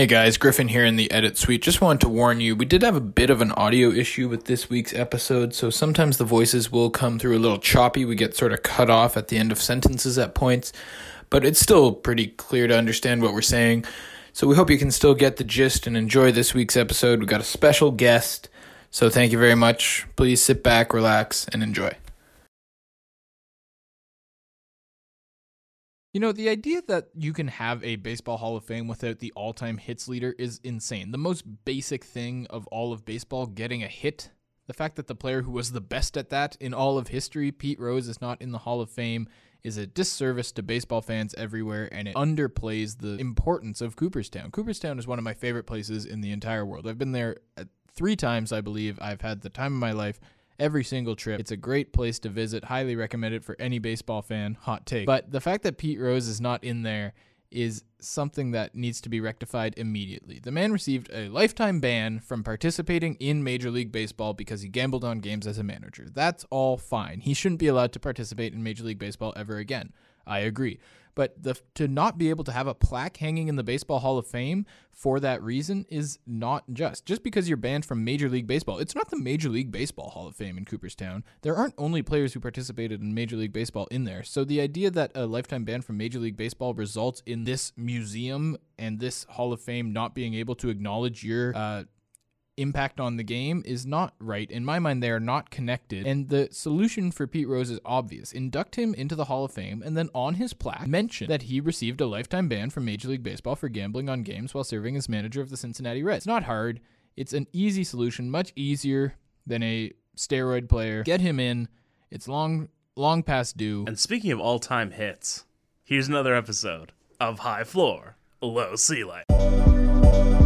Hey guys, Griffin here in the edit suite. Just wanted to warn you, we did have a bit of an audio issue with this week's episode, so sometimes the voices will come through a little choppy. We get sort of cut off at the end of sentences at points, but it's still pretty clear to understand what we're saying. So we hope you can still get the gist and enjoy this week's episode. We got a special guest, so thank you very much. Please sit back, relax, and enjoy. You know, the idea that you can have a Baseball Hall of Fame without the all time hits leader is insane. The most basic thing of all of baseball, getting a hit. The fact that the player who was the best at that in all of history, Pete Rose, is not in the Hall of Fame is a disservice to baseball fans everywhere and it underplays the importance of Cooperstown. Cooperstown is one of my favorite places in the entire world. I've been there uh, three times, I believe. I've had the time of my life every single trip. It's a great place to visit. Highly recommend it for any baseball fan. Hot take. But the fact that Pete Rose is not in there is something that needs to be rectified immediately. The man received a lifetime ban from participating in Major League Baseball because he gambled on games as a manager. That's all fine. He shouldn't be allowed to participate in Major League Baseball ever again. I agree. But the, to not be able to have a plaque hanging in the Baseball Hall of Fame for that reason is not just. Just because you're banned from Major League Baseball, it's not the Major League Baseball Hall of Fame in Cooperstown. There aren't only players who participated in Major League Baseball in there. So the idea that a lifetime ban from Major League Baseball results in this museum and this Hall of Fame not being able to acknowledge your uh, impact on the game is not right. In my mind, they are not connected. And the solution for Pete Rose is obvious induct him into the Hall of Fame, and then on his plaque, mention that he received a lifetime ban from Major League Baseball for gambling on games while serving as manager of the Cincinnati Reds. It's not hard, it's an easy solution, much easier than a steroid player. Get him in. It's long, long past due. And speaking of all time hits, here's another episode of High Floor, Low Sea Ceiling.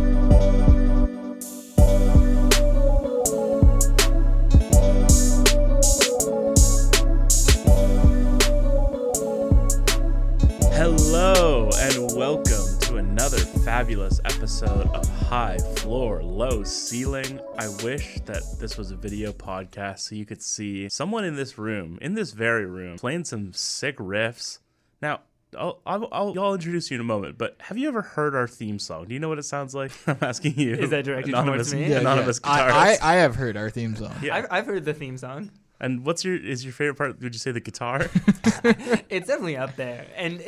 Hello, and welcome to another fabulous episode of High Floor, Low Ceiling. I wish that this was a video podcast so you could see someone in this room, in this very room, playing some sick riffs. Now, I'll, I'll, I'll, I'll introduce you in a moment, but have you ever heard our theme song? Do you know what it sounds like? I'm asking you. Is that directed anonymous, towards me? Yeah, Anonymous yeah. guitarist. I, I, I have heard our theme song. Yeah. I've, I've heard the theme song. And what's your is your favorite part? Would you say the guitar? It's definitely up there, and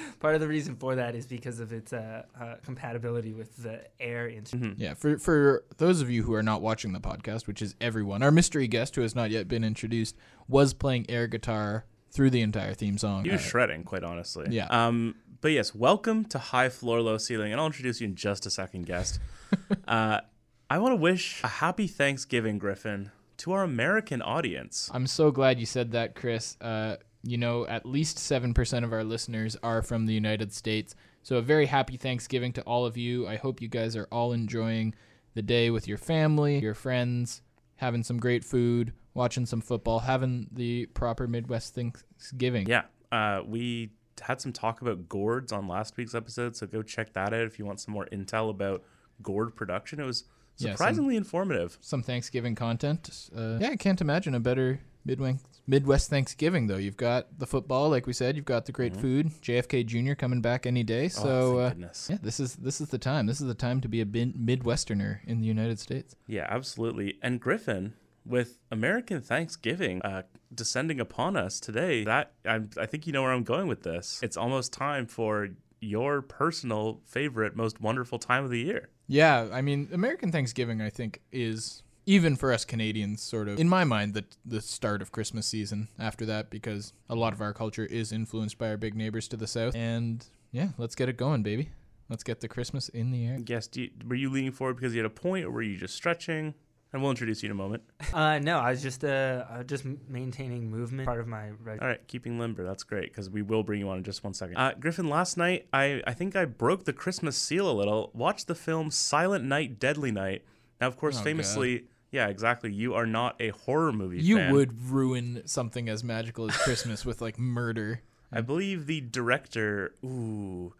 part of the reason for that is because of its uh, uh, compatibility with the air instrument. Yeah, for for those of you who are not watching the podcast, which is everyone, our mystery guest who has not yet been introduced was playing air guitar through the entire theme song. He was Uh, shredding, quite honestly. Yeah. Um. But yes, welcome to High Floor, Low Ceiling, and I'll introduce you in just a second, guest. uh, I want to wish a happy Thanksgiving, Griffin, to our American audience. I'm so glad you said that, Chris. Uh, you know, at least 7% of our listeners are from the United States. So, a very happy Thanksgiving to all of you. I hope you guys are all enjoying the day with your family, your friends, having some great food, watching some football, having the proper Midwest Thanksgiving. Yeah. Uh, we had some talk about gourds on last week's episode, so go check that out if you want some more intel about gourd production. It was Yeah, some- surprisingly informative. Some Thanksgiving content. Uh, yeah, I can't imagine a better Midwest Midwest Thanksgiving though. You've got the football, like we said. You've got the great food. JFK Jr. coming back any day. So oh, uh. Yeah, this is this is the time. This is the time to be a bin- Midwesterner in the United States. Yeah, absolutely. And Griffin, with American Thanksgiving uh, descending upon us today, that I, I think you know where I'm going with this. It's almost time for your personal favorite, most wonderful time of the year. Yeah, I mean, American Thanksgiving, I think, is even for us Canadians, sort of in my mind, the the start of Christmas season. After that, because a lot of our culture is influenced by our big neighbors to the south. And yeah, let's get it going, baby. Let's get the Christmas in the air. Yes, do you, were you leaning forward because you had a point, or were you just stretching? And we'll introduce you in a moment. Uh, no, I was just uh, uh, just maintaining movement. Part of my reg- All right, keeping limber. That's great because we will bring you on in just one second. Uh, Griffin, last night I, I think I broke the Christmas seal a little. Watched the film Silent Night, Deadly Night. Now, of course, Oh, famously, yeah, exactly. You are not a horror movie You fan. would ruin something as magical as Christmas with like murder. I believe the director. Ooh.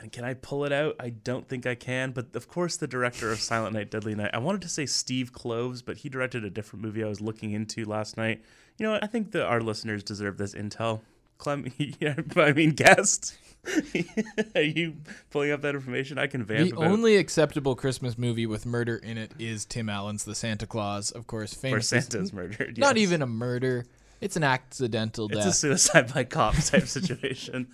And can I pull it out? I don't think I can. But of course, the director of Silent Night, Deadly Night. I wanted to say Steve Kloves, but he directed a different movie I was looking into last night. You know what? I think that our listeners deserve this intel. Clem, yeah, I mean, guest. Are you pulling up that information? I can vamp The about only acceptable Christmas movie with murder in it is Tim Allen's The Santa Claus, of course. Famous. Santa's murdered. Not even a murder. It's an accidental death. It's a suicide by cop type situation.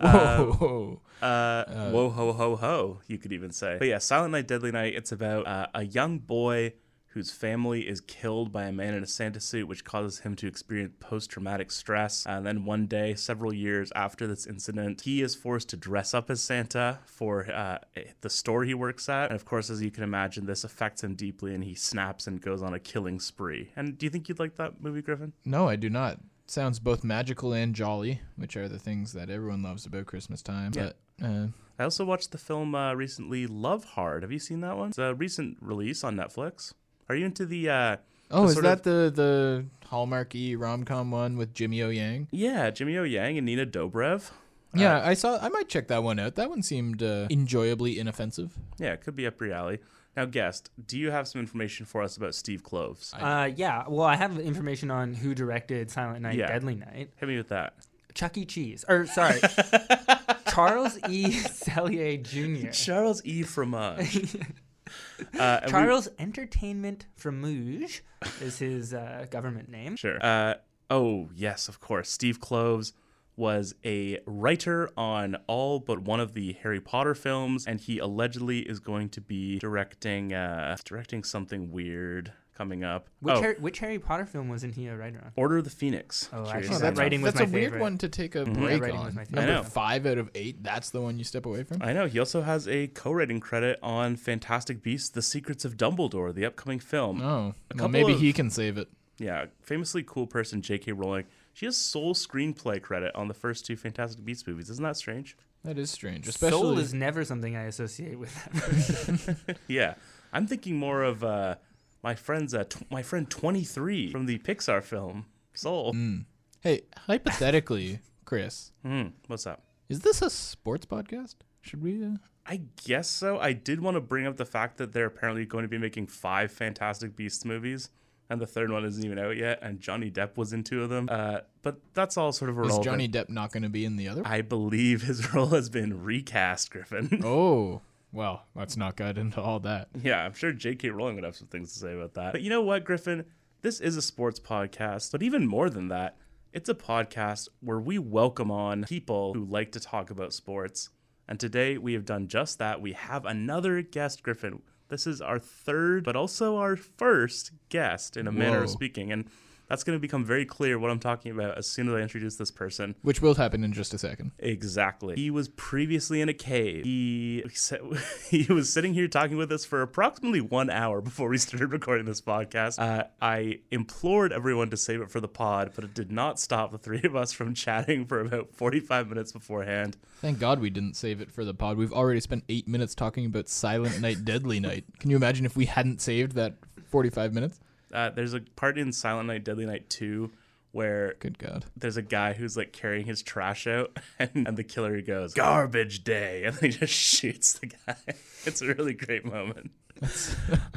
Um, Whoa. Uh, whoa ho ho ho, you could even say. But yeah, Silent Night, Deadly Night. It's about uh, a young boy whose family is killed by a man in a Santa suit, which causes him to experience post-traumatic stress. And then one day, several years after this incident, he is forced to dress up as Santa for uh, the store he works at. And of course, as you can imagine, this affects him deeply, and he snaps and goes on a killing spree. And do you think you'd like that movie, Griffin? no, I do not. Sounds both magical and jolly, which are the things that everyone loves about Christmas time. Yeah. But uh, I also watched the film uh, recently, Love Hard. Have you seen that one? It's a recent release on Netflix. Are you into the? Uh, oh, the is that of- the the Hallmarky rom com one with Jimmy O Yang? yeah, Jimmy O Yang and Nina Dobrev. Yeah, I saw. I might check that one out. That one seemed uh, enjoyably inoffensive. Yeah, it could be up your alley. Now, guest, do you have some information for us about Steve Kloves? Uh, yeah. Well, I have information on who directed Silent Night, Yeah. Deadly Night. Hit me with that. Chuck E. Cheese. Or sorry, Charles E. Sellier Jr. Charles E. Fromage. uh, and we- Charles Entertainment Fromage is his uh, government name. Sure. Uh, oh, yes, of course. Steve Kloves was a writer on all but one of the Harry Potter films, and he allegedly is going to be directing uh, directing something weird coming up. Which, oh, Harry, which Harry Potter film wasn't he a writer on? Order of the Phoenix. Oh, actually, to that know. that's writing was that's my a weird one to take a Mhm. break Yeah, on. was my Number five out of eight. That's the one you step away from. I know. He also has a co-writing credit on Fantastic Beasts: The Secrets of Dumbledore, the upcoming film. Oh, well, maybe of- he can save it. Yeah, famously cool person J.K. Rowling. She has sole screenplay credit on the first two Fantastic Beasts movies. Isn't that strange? That is strange, Soul is never something I associate with that. Yeah, I'm thinking more of uh, my friend's uh, tw- my friend 23 from the Pixar film Soul. Mm. Hey, hypothetically, Chris, Hmm, what's up? is this a sports podcast? Should we? Uh... I guess so. I did want to bring up the fact that they're apparently going to be making five Fantastic Beasts movies, and the third one isn't even out yet. And Johnny Depp was in two of them. Uh, but that's all sort of Is. Johnny Depp not going to be in the other? I believe his role has been recast, Griffin. oh, well, let's not get into all that. Yeah, I'm sure J.K. Rowling would have some things to say about that. But you know what, Griffin? This is a sports podcast, but even more than that, it's a podcast where we welcome on people who like to talk about sports. And today we have done just that. We have another guest, Griffin. This is our third, but also our first guest in a manner of speaking. And that's going to become very clear what I'm talking about as soon as I introduce this person. Which will happen in just a second. Exactly. He was previously in a cave. He he was sitting here talking with us for approximately one hour before we started recording this podcast. Uh, I implored everyone to save it for the pod, but it did not stop the three of us from chatting for about 45 minutes beforehand. Thank God we didn't save it for the pod. We've already spent eight minutes talking about Silent Night, Deadly Night. Can you imagine if we hadn't saved that 45 minutes? Uh, there's a part in Silent Night, Deadly Night 2 where Good God. there's a guy who's like carrying his trash out, and, and the killer goes, Garbage day. And he just shoots the guy. It's a really great moment.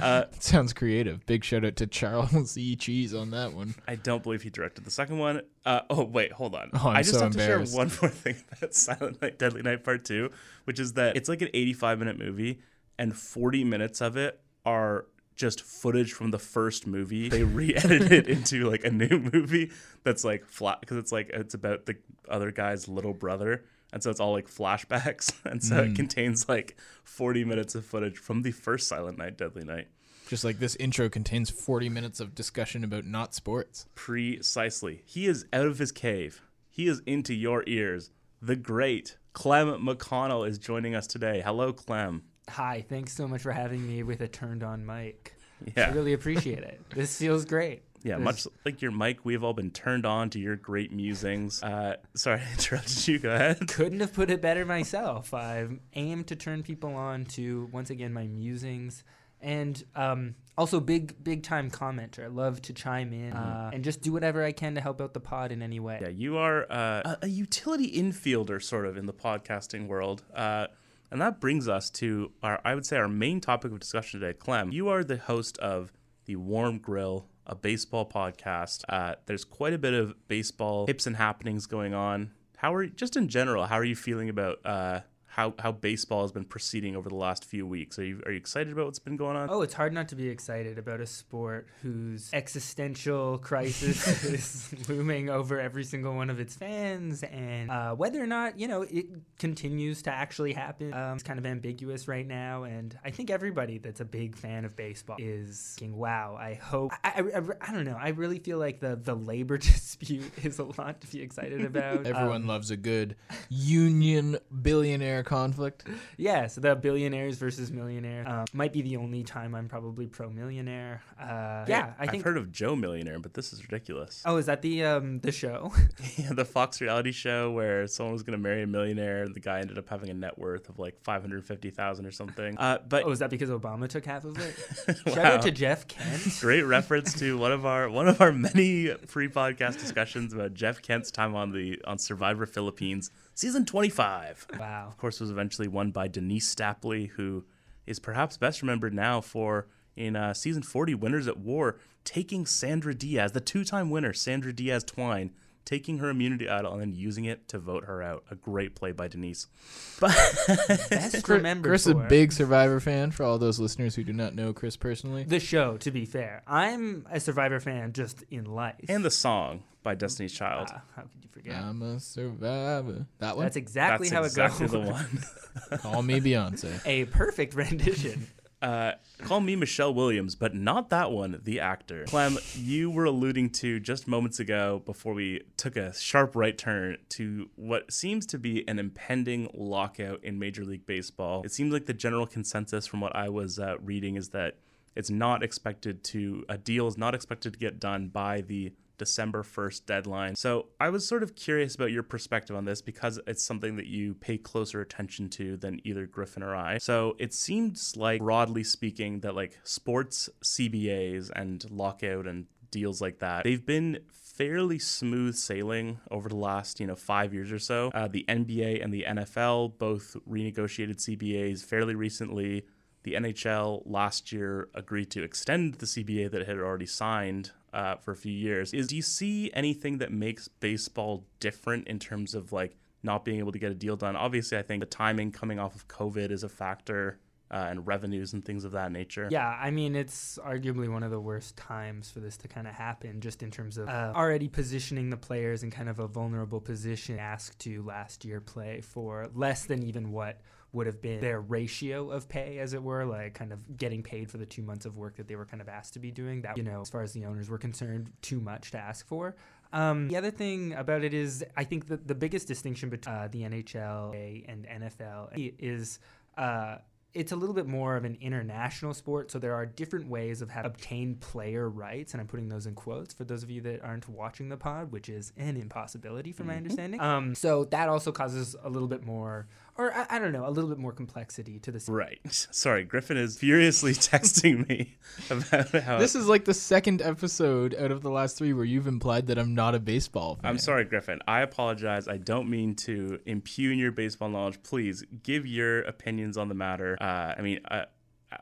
Uh, Sounds creative. Big shout out to Charles E. Cheese on that one. I don't believe he directed the second one. Uh, oh wait, hold on. Oh, I just so have to share one more thing about Silent Night, Deadly Night Part Two, which is that it's like an 85 minute movie, and 40 minutes of it are just footage from the first movie. They re-edited it into like a new movie that's like flat because it's like it's about the other guy's little brother. And so it's all like flashbacks. And so Hmm. it contains like 40 minutes of footage from the first Silent Night, Deadly Night. Just like this intro contains 40 minutes of discussion about not sports. Precisely. He is out of his cave. He is into your ears. The great Clem McConnell is joining us today. Hello, Clem. Hi, thanks so much for having me with a turned on mic. I Yeah. really appreciate it. This feels great. Yeah, much like your mic, we've all been turned on to your great musings. Uh, sorry, I interrupted you. Go ahead. Couldn't have put it better myself. I've aimed to turn people on to once again my musings and um, also big big time commenter. I love to chime in uh, and just do whatever I can to help out the pod in any way. Yeah, you are uh, a, a utility infielder, sort of, in the podcasting world. And that brings us to our, I would say, our main topic of discussion today. Clem, you are the host of the Warm Grill, a baseball podcast. Uh, there's quite a bit of baseball hips and happenings going on. How are just in general? How are you feeling about uh, how how baseball has been proceeding over the last few weeks. Are you are you excited about what's been going on? Oh, it's hard not to be excited about a sport whose existential crisis is looming over every single one of its fans, and uh, whether or not you know it continues to actually happen. Um, it's kind of ambiguous right now, and I think everybody that's a big fan of baseball is thinking, "Wow, I hope." I, I, I, I don't know. I really feel like the the labor dispute is a lot to be excited about. Everyone Um, loves a good union billionaire conflict. Yeah, so the billionaires versus millionaires um, might be the only time I'm probably pro millionaire. Uh, yeah, I I've heard of Joe Millionaire, but this is ridiculous. Oh, is that the um the show? Yeah, the Fox reality show where someone was going to marry a millionaire, and the guy ended up having a net worth of like five hundred fifty thousand or something. Uh, but oh, is that because Obama took half of it? Shout out to Jeff Kent. Great reference to one of our one of our many free podcast discussions about Jeff Kent's time on the on Survivor Philippines, season twenty five. Wow. Of course, was eventually won by Denise Stapley, who is perhaps best remembered now for in uh, season 40 Winners at War, taking Sandra Diaz, the two time winner, Sandra Diaz Twine, taking her immunity idol and then using it to vote her out. A great play by Denise. But Best Chris, remembered Chris is a big Survivor fan. For all those listeners who do not know Chris personally, the show. To be fair, I'm a Survivor fan just in life. and the song by Destiny's Child. Ah, how could you forget? I'm a survivor. That one. That's exactly That's how exactly it goes. the one. Call me Beyonce. a perfect rendition. Uh, call me Michelle Williams, but not that one, the actor. Clem, you were alluding to just moments ago before we took a sharp right turn to what seems to be an impending lockout in Major League Baseball. It seems like the general consensus from what I was uh, reading is that it's not expected to, a deal is not expected to get done by the December 1st deadline. So I was sort of curious about your perspective on this because it's something that you pay closer attention to than either Griffin or I. So it seems like, broadly speaking, that like sports CBAs and lockout and deals like that, they've been fairly smooth sailing over the last you know five years or so. Uh, the NBA and the NFL both renegotiated CBAs fairly recently. The NHL last year agreed to extend the CBA that it had already signed uh, for a few years. Is do you see anything that makes baseball different in terms of like not being able to get a deal done? Obviously, I think the timing coming off of COVID is a factor. Uh, and revenues and things of that nature. Yeah, I mean, it's arguably one of the worst times for this to kind of happen, just in terms of uh, already positioning the players in kind of a vulnerable position, asked to last year play for less than even what would have been their ratio of pay, as it were, like kind of getting paid for the two months of work that they were kind of asked to be doing. That, you know, as far as the owners were concerned, too much to ask for. Um, the other thing about it is, I think that the biggest distinction between uh, the NHL and NFL is. Uh, it's a little bit more of an international sport, so there are different ways of having obtained player rights, and I'm putting those in quotes for those of you that aren't watching the pod, which is an impossibility from my understanding. Um, so that also causes a little bit more, or I, I don't know, a little bit more complexity to the. Right. Sorry, Griffin is furiously texting me about how This is like the second episode out of the last three where you've implied that I'm not a baseball fan. I'm sorry, Griffin. I apologize. I don't mean to impugn your baseball knowledge. Please give your opinions on the matter. Uh, I mean, uh,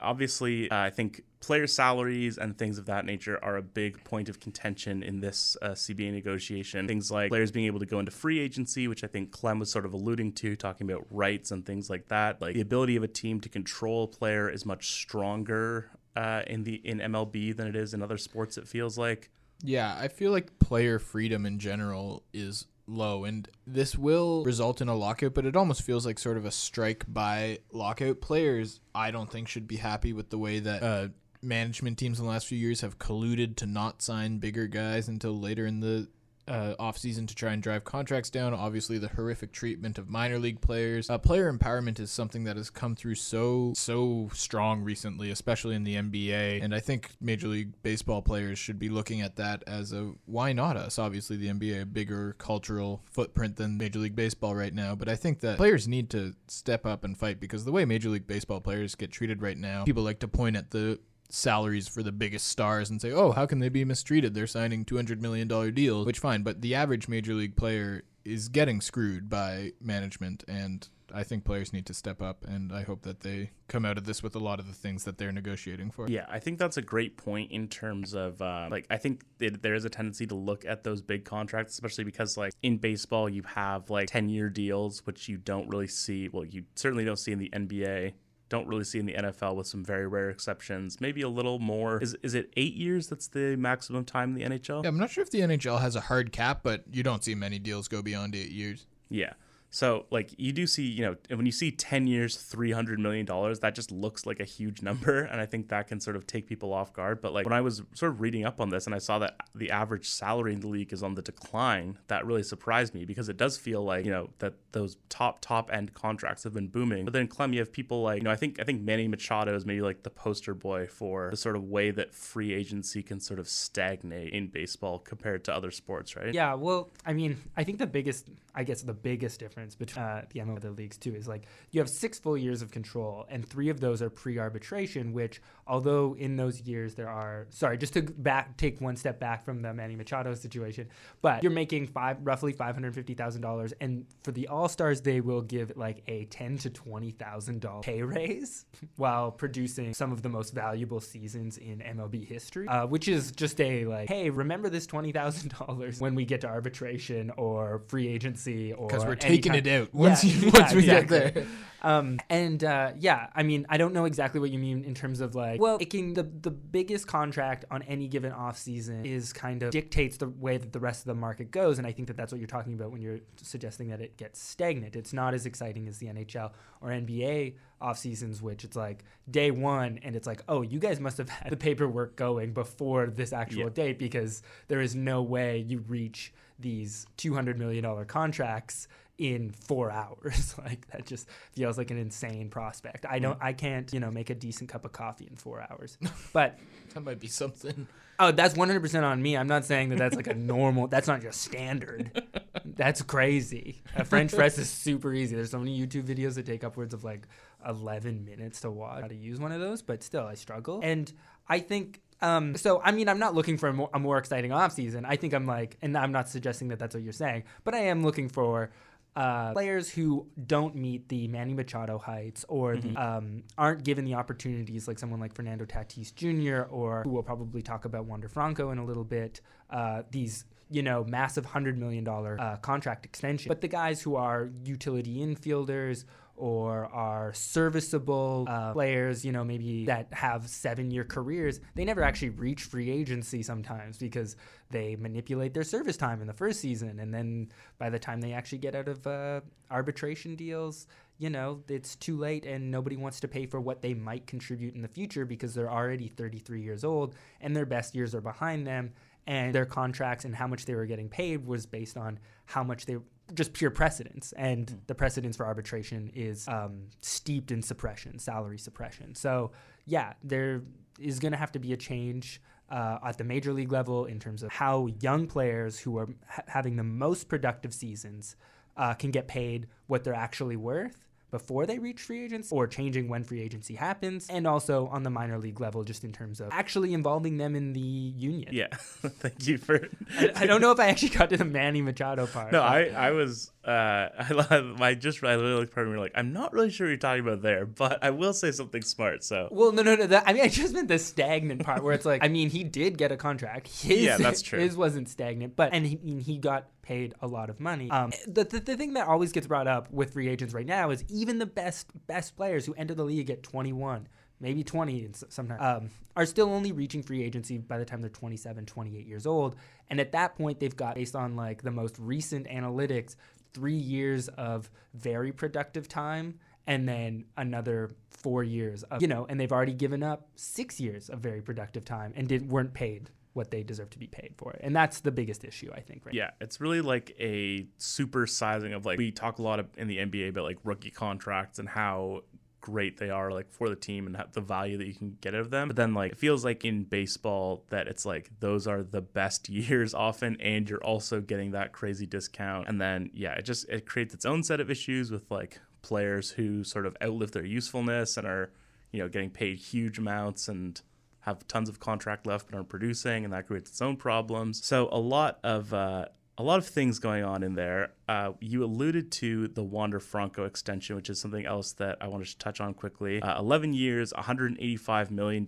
obviously, uh, I think player salaries and things of that nature are a big point of contention in this uh, CBA negotiation. Things like players being able to go into free agency, which I think Clem was sort of alluding to, talking about rights and things like that. Like the ability of a team to control a player is much stronger uh, in the in MLB than it is in other sports. It feels like. Yeah, I feel like player freedom in general is low, and this will result in a lockout, but it almost feels like sort of a strike by lockout. Players, I don't think, should be happy with the way that uh, management teams in the last few years have colluded to not sign bigger guys until later in the uh, offseason to try and drive contracts down. Obviously, the horrific treatment of minor league players. Uh, player empowerment is something that has come through so so strong recently, especially in the NBA. And I think Major League Baseball players should be looking at that as a why not us? Obviously, the NBA a bigger cultural footprint than Major League Baseball right now, but I think that players need to step up and fight because the way Major League Baseball players get treated right now, people like to point at the salaries for the biggest stars and say, "Oh, how can they be mistreated? They're signing 200 million dollar deals." Which fine, but the average major league player is getting screwed by management and I think players need to step up, and I hope that they come out of this with a lot of the things that they're negotiating for. Yeah, I think that's a great point in terms of uh, like I think it, there is a tendency to look at those big contracts, especially because like in baseball you have like ten year deals, which you don't really see. Well, you certainly don't see in the NBA. Don't really see in the NFL with some very rare exceptions. Maybe a little more. Is is it eight years? That's the maximum time in the NHL. Yeah, I'm not sure if the NHL has a hard cap, but you don't see many deals go beyond eight years. Yeah. So like you do see, you know, when you see 10 years, 300 million dollars, that just looks like a huge number and I think that can sort of take people off guard, but like when I was sort of reading up on this and I saw that the average salary in the league is on the decline, that really surprised me because it does feel like, you know, that those top top end contracts have been booming. But then Clem, you have people like, you know, I think I think Manny Machado is maybe like the poster boy for the sort of way that free agency can sort of stagnate in baseball compared to other sports, right? Yeah, well, I mean, I think the biggest, I guess the biggest difference between uh, the MLB the leagues too is like you have six full years of control, and three of those are pre-arbitration. Which, although in those years there are, sorry, just to back take one step back from the Manny Machado situation, but you're making five roughly five hundred fifty thousand dollars, and for the All Stars they will give like a ten to twenty thousand dollar pay raise while producing some of the most valuable seasons in MLB history, uh, which is just a like, hey, remember this twenty thousand dollars when we get to arbitration or free agency or because we're any taking time- it out once Yeah, you yeah, once we exactly. get there. Um, and uh, yeah, I mean, I don't know exactly what you mean in terms of like, well, it can the the biggest contract on any given off season is kind of dictates the way that the rest of the market goes, and I think that that's what you're talking about when you're suggesting that it gets stagnant. It's not as exciting as the NHL or NBA off seasons, which it's like day one, and it's like, oh, you guys must have had the paperwork going before this actual Yeah. date because there is no way you reach these two hundred million dollar contracts in four hours. like that just feels like an insane prospect. I don't, I can't, you know, make a decent cup of coffee in four hours. But That might be something. oh, that's one hundred percent on me. I'm not saying that that's like a normal. That's not just standard. That's crazy. A French press is super easy. There's so many YouTube videos that take upwards of like 11 minutes to watch how to use one of those, but still, I struggle. And I think. Um, so I mean, I'm not looking for a more, a more exciting off season. I think I'm like, and I'm not suggesting that that's what you're saying, but I am looking for uh, players who don't meet the Manny Machado heights or the, um, aren't given the opportunities like someone like Fernando Tatis Jr. or who we'll probably talk about Wander Franco in a little bit. Uh, these you know massive hundred million dollar uh, contract extension, but the guys who are utility infielders or are serviceable uh, players, you know, maybe that have seven year careers, they never actually reach free agency sometimes because they manipulate their service time in the first season. And then by the time they actually get out of uh, arbitration deals, you know, it's too late and nobody wants to pay for what they might contribute in the future because they're already 33 years old and their best years are behind them. And their contracts and how much they were getting paid was based on how much they just pure precedence. And the precedence for arbitration is um, steeped in suppression, salary suppression. So, yeah, there is going to have to be a change uh, at the major league level in terms of how young players who are ha- having the most productive seasons uh, can get paid what they're actually worth before they reach free agency or changing when free agency happens and also on the minor league level just in terms of actually involving them in the union Yeah. Thank you for I, I don't know if i actually got to the manny machado part No, I, I was uh I, love- I just I literally looked part of me like I'm not really sure what you're talking about there, but I will say something smart. So Well, no, no, no. That, I mean, I just meant the stagnant part where it's like, I mean, he did get a contract. His, Yeah, that's true. His wasn't stagnant, but and he, and he got paid a lot of money. Um, the, the the thing that always gets brought up with free agents right now is even the best best players who enter the league at 21. Maybe 20 sometimes um, are still only reaching free agency by the time they're 27, 28 years old. And at that point, they've got, based on like the most recent analytics, three years of very productive time and then another four years of you know and they've already given up six years of very productive time and did, weren't paid what they deserve to be paid for and that's the biggest issue i think right yeah, it's really like a supersizing of like we talk a lot of, in the NBA about like rookie contracts and how great they are like for the team and the value that you can get out of them. But then like it feels like in baseball that it's like those are the best years often and you're also getting that crazy discount. And then yeah, it just it creates its own set of issues with like players who sort of outlive their usefulness and are, you know, getting paid huge amounts and have tons of contract left but aren't producing and that creates its own problems. So a lot of uh a lot of things going on in there. Uh, you alluded to the Wander Franco extension, which is something else that I wanted to touch on quickly. Uh, 11 years, $185 million.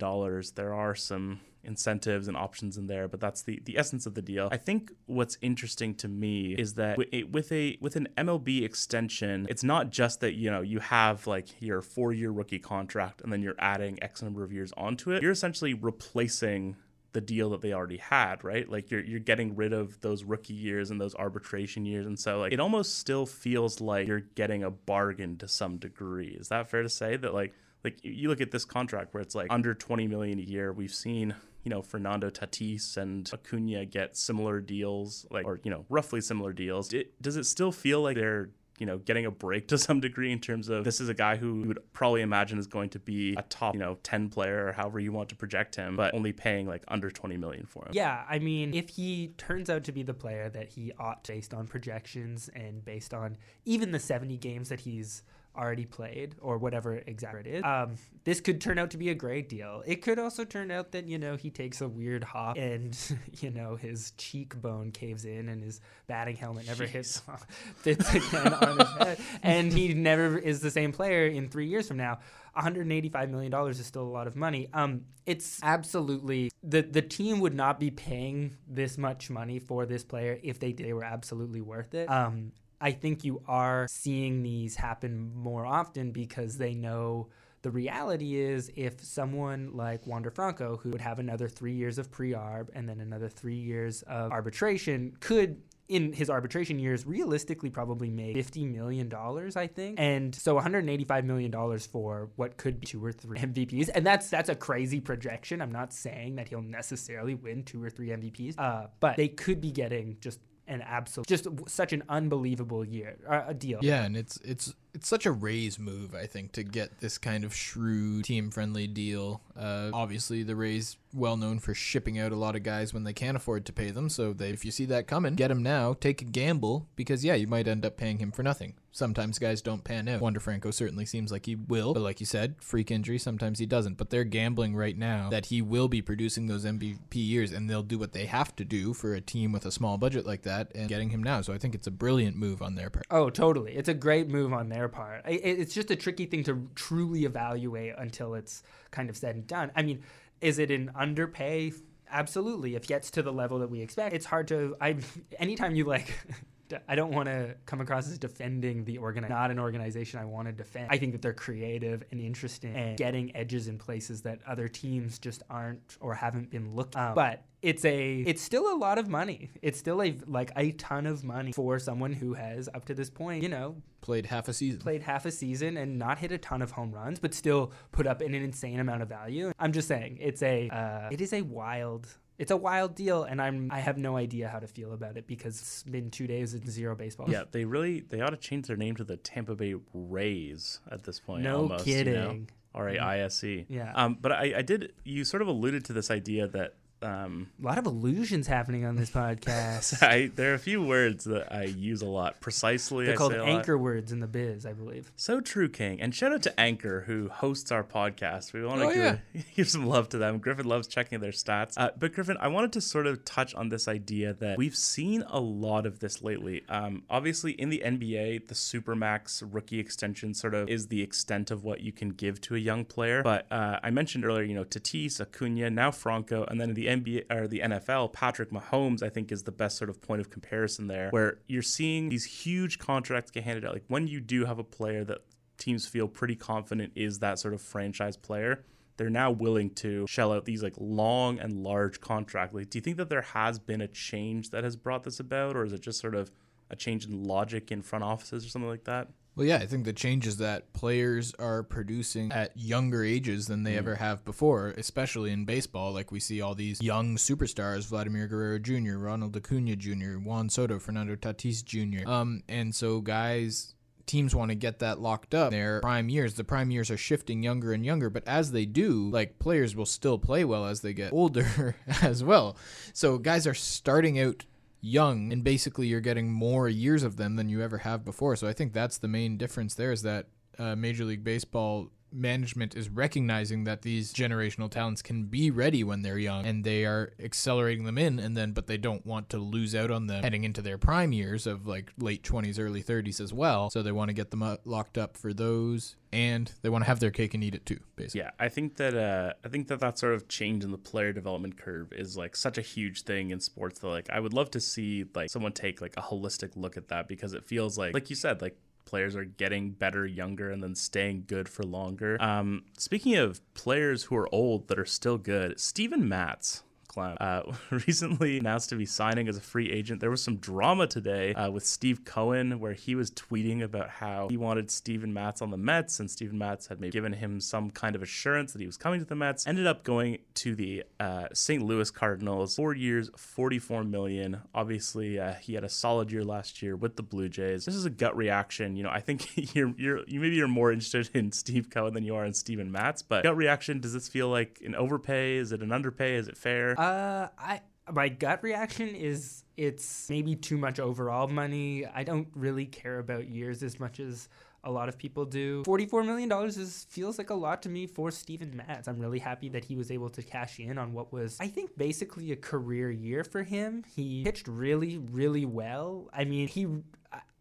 There are some incentives and options in there, but that's the, the essence of the deal. I think what's interesting to me is that with a with an MLB extension, it's not just that you know you have like your four year rookie contract and then you're adding X number of years onto it. You're essentially replacing the deal that they already had, right? Like you're you're getting rid of those rookie years and those arbitration years, and so like it almost still feels like you're getting a bargain to some degree. Is that fair to say that like like you look at this contract where it's like under 20 million a year. We've seen you know Fernando Tatis and Acuna get similar deals, like or you know roughly similar deals. It, does it still feel like they're you know, getting a break to some degree in terms of this is a guy who you would probably imagine is going to be a top, you know, 10 player or however you want to project him, but only paying like under 20 million for him. Yeah, I mean, if he turns out to be the player that he ought based on projections and based on even the 70 games that he's already played or whatever exactly it is. Um, this could turn out to be a great deal. It could also turn out that, you know, he takes a weird hop and, you know, his cheekbone caves in and his batting helmet never Jeez. hits fits again on his head. And he never is the same player in three years from now. $185 million is still a lot of money. Um, it's absolutely the the team would not be paying this much money for this player if they they were absolutely worth it. Um, I think you are seeing these happen more often because they know the reality is if someone like Wander Franco, who would have another three years of pre-arb and then another three years of arbitration, could in his arbitration years realistically probably make $50 million, I think. And so $185 million for what could be two or three MVPs. And that's that's a crazy projection. I'm not saying that he'll necessarily win two or three MVPs, uh, but they could be getting just an absolute, just such an unbelievable year, a deal. Yeah, and it's it's it's such a Rays move, I think, to get this kind of shrewd, team friendly deal. Uh, obviously, the Rays well known for shipping out a lot of guys when they can't afford to pay them. So they, if you see that coming, get him now. Take a gamble because yeah, you might end up paying him for nothing. Sometimes guys don't pan out. Wander Franco certainly seems like he will, but like you said, freak injury. Sometimes he doesn't. But they're gambling right now that he will be producing those MVP years, and they'll do what they have to do for a team with a small budget like that, and getting him now. So I think it's a brilliant move on their part. Oh, totally. It's a great move on their part. It's just a tricky thing to truly evaluate until it's kind of said and done. I mean, is it an underpay? Absolutely. If it gets to the level that we expect, it's hard to. I anytime you like. I don't want to come across as defending the organ, not an organization I want to defend. I think that they're creative and interesting and getting edges in places that other teams just aren't or haven't been looking. Um, but it's a it's still a lot of money. It's still a like a ton of money for someone who has up to this point, you know, played half a season. Played half a season and not hit a ton of home runs, but still put up an insane amount of value. I'm just saying, it's a uh, it is a wild it's a wild deal and i'm i have no idea how to feel about it because it's been two days and zero baseball. Yeah they really they ought to change their name to the tampa bay rays at this point no almost, kidding. You know? r-a-i-s-e yeah. Um, but I, I did you sort of alluded to this idea that um, a lot of illusions happening on this podcast. I, there are a few words that I use a lot. Precisely, they're I called anchor lot. words in the biz, I believe. So true, King. And shout out to Anchor who hosts our podcast. We want to oh, give, yeah. give, some love to them. Griffin loves checking their stats. Uh, but Griffin, I wanted to sort of touch on this idea that we've seen a lot of this lately. Um, obviously, in the NBA, the supermax rookie extension sort of is the extent of what you can give to a young player. But uh, I mentioned earlier, you know, Tatis, Acuna, now Franco, and then in the NBA or the NFL, Patrick Mahomes, I think, is the best sort of point of comparison there, where you're seeing these huge contracts get handed out. Like when you do have a player that teams feel pretty confident is that sort of franchise player, they're now willing to shell out these like long and large contracts. Like, do you think that there has been a change that has brought this about, or is it just sort of a change in logic in front offices or something like that? Well, yeah, I think the change is that players are producing at younger ages than they mm. ever have before, especially in baseball. Like we see all these young superstars: Vladimir Guerrero Jr., Ronald Acuna Jr., Juan Soto, Fernando Tatis Jr. Um, and so guys teams want to get that locked up their prime years the prime years are shifting younger and younger but as they do like players will still play well as they get older as well so guys are starting out young and basically you're getting more years of them than you ever have before. So I think that's the main difference there is that uh, Major League Baseball management is recognizing that these generational talents can be ready when they're young and they are accelerating them in and then but they don't want to lose out on them heading into their prime years of like late 20s early 30s as well. So they want to get them locked up for those and they want to have their cake and eat it too basically. Yeah, I think that uh, I think that that sort of change in the player development curve is like such a huge thing in sports that like I would love to see like someone take like a holistic look at that because it feels like like you said like players are getting better younger and then staying good for longer. Um, speaking of players who are old that are still good, Steven Matz. Clown, uh, recently announced to be signing as a free agent. There was some drama today uh, with Steve Cohen where he was tweeting about how he wanted Steven Matz on the Mets, and Steven Matz had maybe given him some kind of assurance that he was coming to the Mets. Ended up going to the uh, St. Louis Cardinals. Four years, forty-four million. Obviously, uh, he had a solid year last year with the Blue Jays. This is a gut reaction. You know, I think you're you're you maybe you're more interested in Steve Cohen than you are in Steven Matz. But gut reaction, does this feel like an overpay? Is it an underpay? Is it fair? Uh, I my gut reaction is it's maybe too much overall money. I don't really care about years as much as a lot of people do. Forty-four million dollars is feels like a lot to me for Steven Matz. I'm really happy that he was able to cash in on what was, I think, basically a career year for him. He pitched really, really well. I mean, he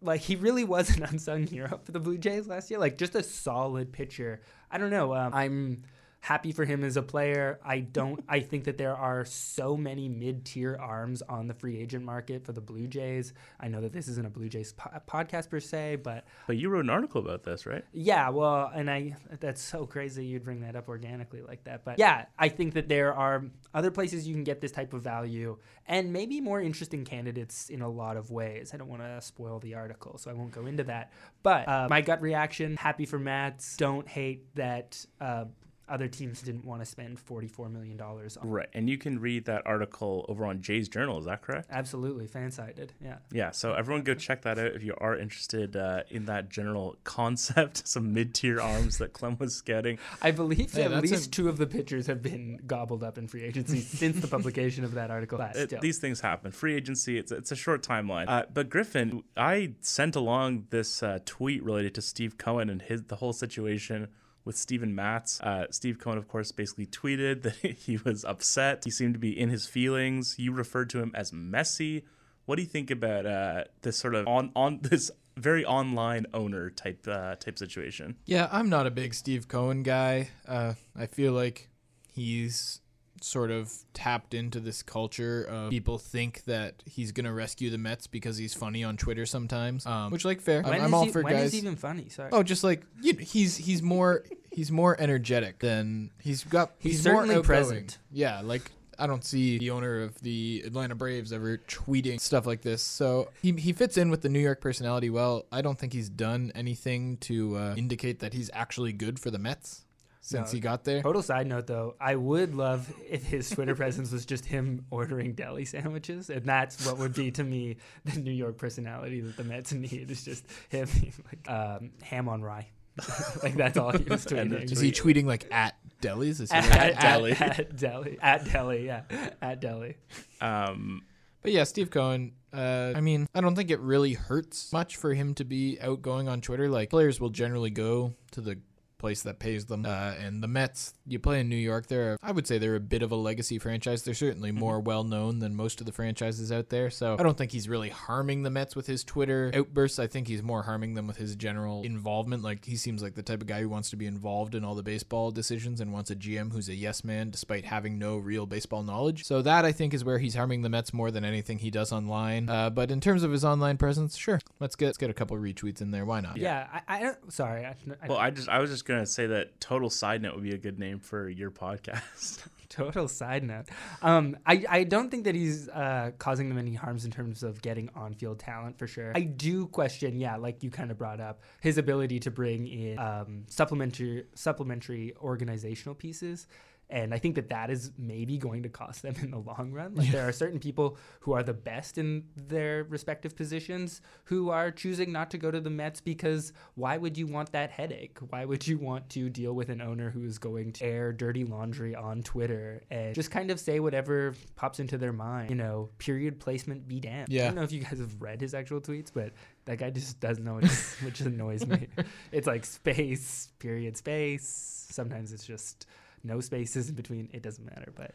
like he really was an unsung hero for the Blue Jays last year. Like just a solid pitcher. I don't know. Um, I'm happy for him as a player. I don't. I think that there are so many mid-tier arms on the free agent market for the Blue Jays. I know that this isn't a Blue Jays po- podcast per se, but but you wrote an article about this, right? yeah. Well, and I that's so crazy you'd bring that up organically like that. But yeah, I think that there are other places you can get this type of value and maybe more interesting candidates in a lot of ways. I don't want to spoil the article, so I won't go into that. But uh, my gut reaction: happy for Matz. Don't hate that. Uh, other teams didn't want to spend $44 million on. Right. And you can read that article over on Jays Journal. Is that correct? Absolutely. Fansided. Yeah. Yeah. So everyone go check that out if you are interested uh, in that general concept, some mid tier arms that Clem was scouting. I believe Yeah, at least a- two of the pitchers have been gobbled up in free agency since the publication of that article. It- still. these things happen. Free agency, it's, it's a short timeline. Uh, but Griffin, I sent along this uh, tweet related to Steve Cohen and his the whole situation with Steven Matz. Uh, Steve Cohen, of course, basically tweeted that he was upset. He seemed to be in his feelings. You referred to him as messy. What do you think about uh, this sort of on on this very online owner type uh, type situation? Yeah, I'm not a big Steve Cohen guy. Uh, I feel like he's sort of tapped into this culture of people think that he's gonna rescue the Mets because he's funny on Twitter sometimes. Um, which like fair. I'm, when I'm all he- for when guys. is even funny? Sorry. Oh, just like you know, he's he's more he's more energetic than he's got. He's more certainly present. Yeah, like I don't see the owner of the Atlanta Braves ever tweeting stuff like this. So he he fits in with the New York personality well. I don't think he's done anything to uh, indicate that he's actually good for the Mets since No. he got there. Total side note though, I would love if his Twitter presence was just him ordering deli sandwiches, and that's what would be to me the New York personality that the Mets need. Is just him like um, ham on rye, like that's all he was tweeting. Is he tweeting like at delis? Is he like, at, at deli. At, at deli. At deli. Yeah. At deli. Um, But yeah, Steve Cohen. Uh, I mean, I don't think it really hurts much for him to be outgoing on Twitter. Like players will generally go to the place that pays them. Uh, and the Mets, you play in New York. They're, I would say, they're a bit of a legacy franchise. They're certainly more well known than most of the franchises out there. So I don't think he's really harming the Mets with his Twitter outbursts. I think he's more harming them with his general involvement. Like he seems like the type of guy who wants to be involved in all the baseball decisions and wants a GM who's a yes man despite having no real baseball knowledge. So that I think is where he's harming the Mets more than anything he does online. Uh, but in terms of his online presence, sure, let's get let's get a couple retweets in there. Why not? Yeah. I, I don't. Sorry. I, I, well, I just I was just gonna say that total side note would be a good name for your podcast. Total side note. Um, I, I don't think that he's uh, causing them any harms in terms of getting on field talent for sure. I do question, yeah, like you kind of brought up, his ability to bring in um, supplementary supplementary organizational pieces. And I think that that is maybe going to cost them in the long run. Like there are certain people who are the best in their respective positions who are choosing not to go to the Mets because why would you want that headache? Why would you want to deal with an owner who is going to air dirty laundry on Twitter and just kind of say whatever pops into their mind? You know, period placement be damned. Yeah. I don't know if you guys have read his actual tweets, but that guy just doesn't know, which, which annoys me. It's like space, period, space. Sometimes it's just no spaces in between. It doesn't matter, but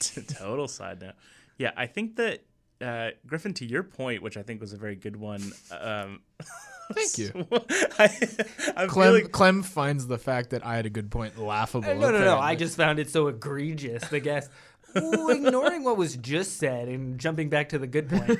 Total side note. Yeah, I think that uh, Griffin, to your point, which I think was a very good one. Um, Thank you. I, I'm Clem, feeling Clem finds the fact that I had a good point laughable. Uh, no, no, no. I just found it so egregious. The guest Ooh, ignoring what was just said and jumping back to the good point.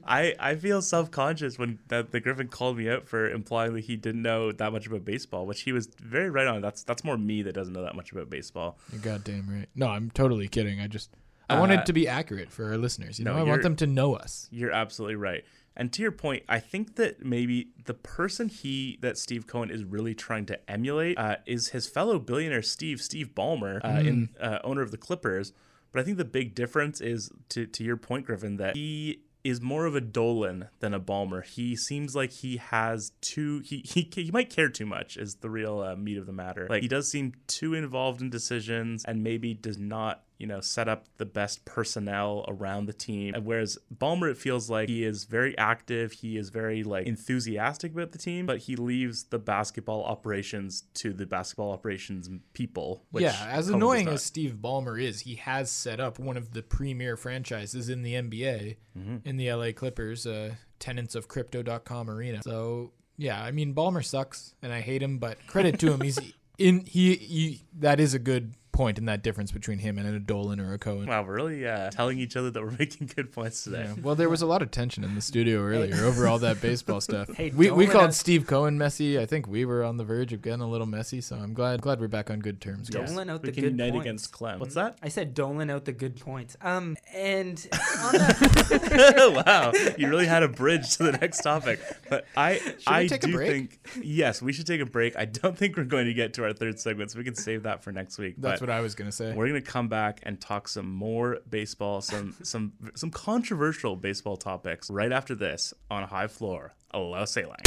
I, I feel self conscious when that the Griffin called me out for implying that he didn't know that much about baseball, which he was very right on. That's that's more me that doesn't know that much about baseball. You're goddamn right. No, I'm totally kidding. I just I Uh, wanted to be accurate for our listeners. You no, know, I want them to know us. You're absolutely right. And to your point, I think that maybe the person he that Steve Cohen is really trying to emulate uh, is his fellow billionaire Steve Steve Ballmer, uh, in, uh, owner of the Clippers. But I think the big difference is to to your point, Griffin, that he is more of a Dolan than a Ballmer. He seems like he has too he he, he might care too much is the real uh, meat of the matter. Like he does seem too involved in decisions and maybe does not you know set up the best personnel around the team. And whereas Ballmer, it feels like he is very active. He is very like enthusiastic about the team, but he leaves the basketball operations to the basketball operations people. Which yeah, as annoying as Steve Ballmer is, he has set up one of the premier franchises in the NBA Mm-hmm. in the LA Clippers, uh, tenants of Crypto.com arena. So yeah, I mean Ballmer sucks, and I hate him, but credit to him, he's in he, he that is a good point in that difference between him and a Dolan or a Cohen. Wow, we're really uh, telling each other that we're making good points today. Yeah. Well, there was a lot of tension in the studio earlier over all that baseball stuff. Hey, we we called us- Steve Cohen messy. I think we were on the verge of getting a little messy, so I'm glad glad we're back on good terms. guys. Dolan out we the can good points. against Clem. What's that? I said doling out the good points. Um, and on that, wow, you really had a bridge to the next topic. But I, I we take a do break? think yes, we should take a break. I don't think we're going to get to our third segment, so we can save that for next week. That's but what I was gonna say. we're to come back and talk some more baseball, some some some controversial baseball topics right after this on High Floor. Hello, Sailing.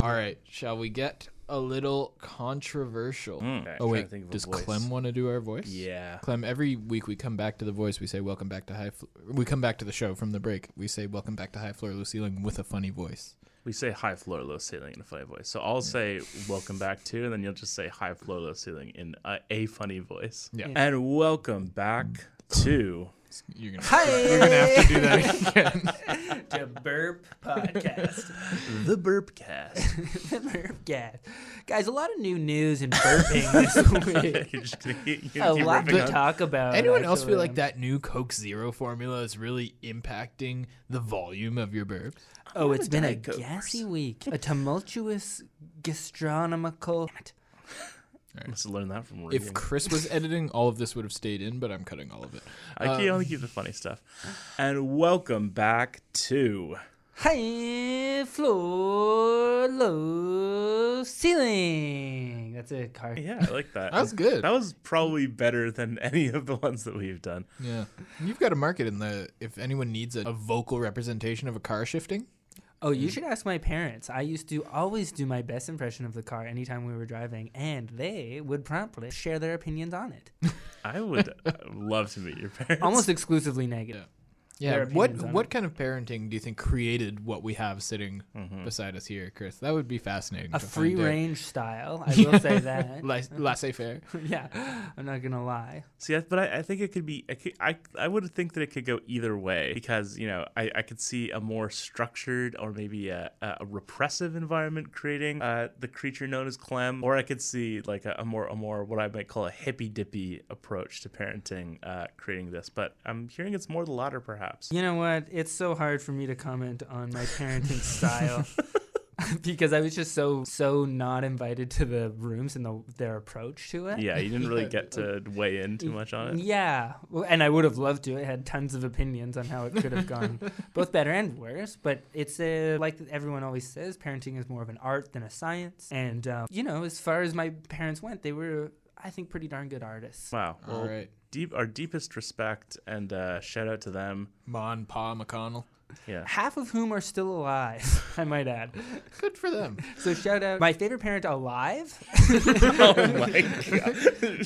All right, shall we get a little controversial? Hmm. Okay, oh wait, think of does voice. Clem want to do our voice? Yeah. Clem, every week we come back to the voice. We say welcome back to high. Fl- we come back to the show from the break. We say welcome back to high floor, low ceiling with a funny voice. We say high floor, low ceiling in a funny voice. So I'll say welcome back to, and then you'll just say high floor, low ceiling in a, a funny voice. Yeah. And welcome back to You're gonna, Hi. you're gonna have to do that again. to burp podcast. the Burp Burpcast. the burp cast. Guys, a lot of new news and burping this week. You're just gonna keep, you A lot to on- talk about. Anyone else feel like that new Coke Zero formula is really impacting the volume of your burps? Oh, it's been a Diet Coke gassy first. week. A tumultuous gastronomical. Must have learned that from reading. If Chris was editing, all of this would have stayed in, but I'm cutting all of it. I can um, only keep the funny stuff. And welcome back to High floor, low ceiling. That's a car. yeah, I like that. That was good. That was probably better than any of the ones that we've done. Yeah, you've got a market in the. If anyone needs a, a vocal representation of a car shifting, Oh, you should ask my parents. I used to always do my best impression of the car anytime we were driving, and they would promptly share their opinions on it. I would uh, love to meet your parents. Almost exclusively negative. yeah. Their What what it. kind of parenting do you think created what we have sitting beside us here, Chris? That would be fascinating. A free find out. range style. I will say that. laissez faire. yeah, I'm not gonna lie. See, but I, I think it could be. I, could, I I would think that it could go either way because you know I, I could see a more structured or maybe a, a repressive environment creating uh, the creature known as Clem, or I could see like a, a more a more what I might call a hippy dippy approach to parenting uh, creating this. But I'm hearing it's more the latter, perhaps. You know what? It's so hard for me to comment on my parenting style. because I was just so so not invited to the rooms and the, their approach to it. Yeah, you didn't really get to weigh in too much on it. Yeah, well, and I would have loved to. I had tons of opinions on how it could have gone, both better and worse. But it's a, like everyone always says, parenting is more of an art than a science. And um, you know, as far as my parents went, they were, I think, pretty darn good artists. Wow. Well, All right. Deep our deepest respect and uh, shout out to them. Mon Pa McConnell. Yeah. Half of whom are still alive, I might add. Good for them. So shout out my favorite parent alive. oh my god.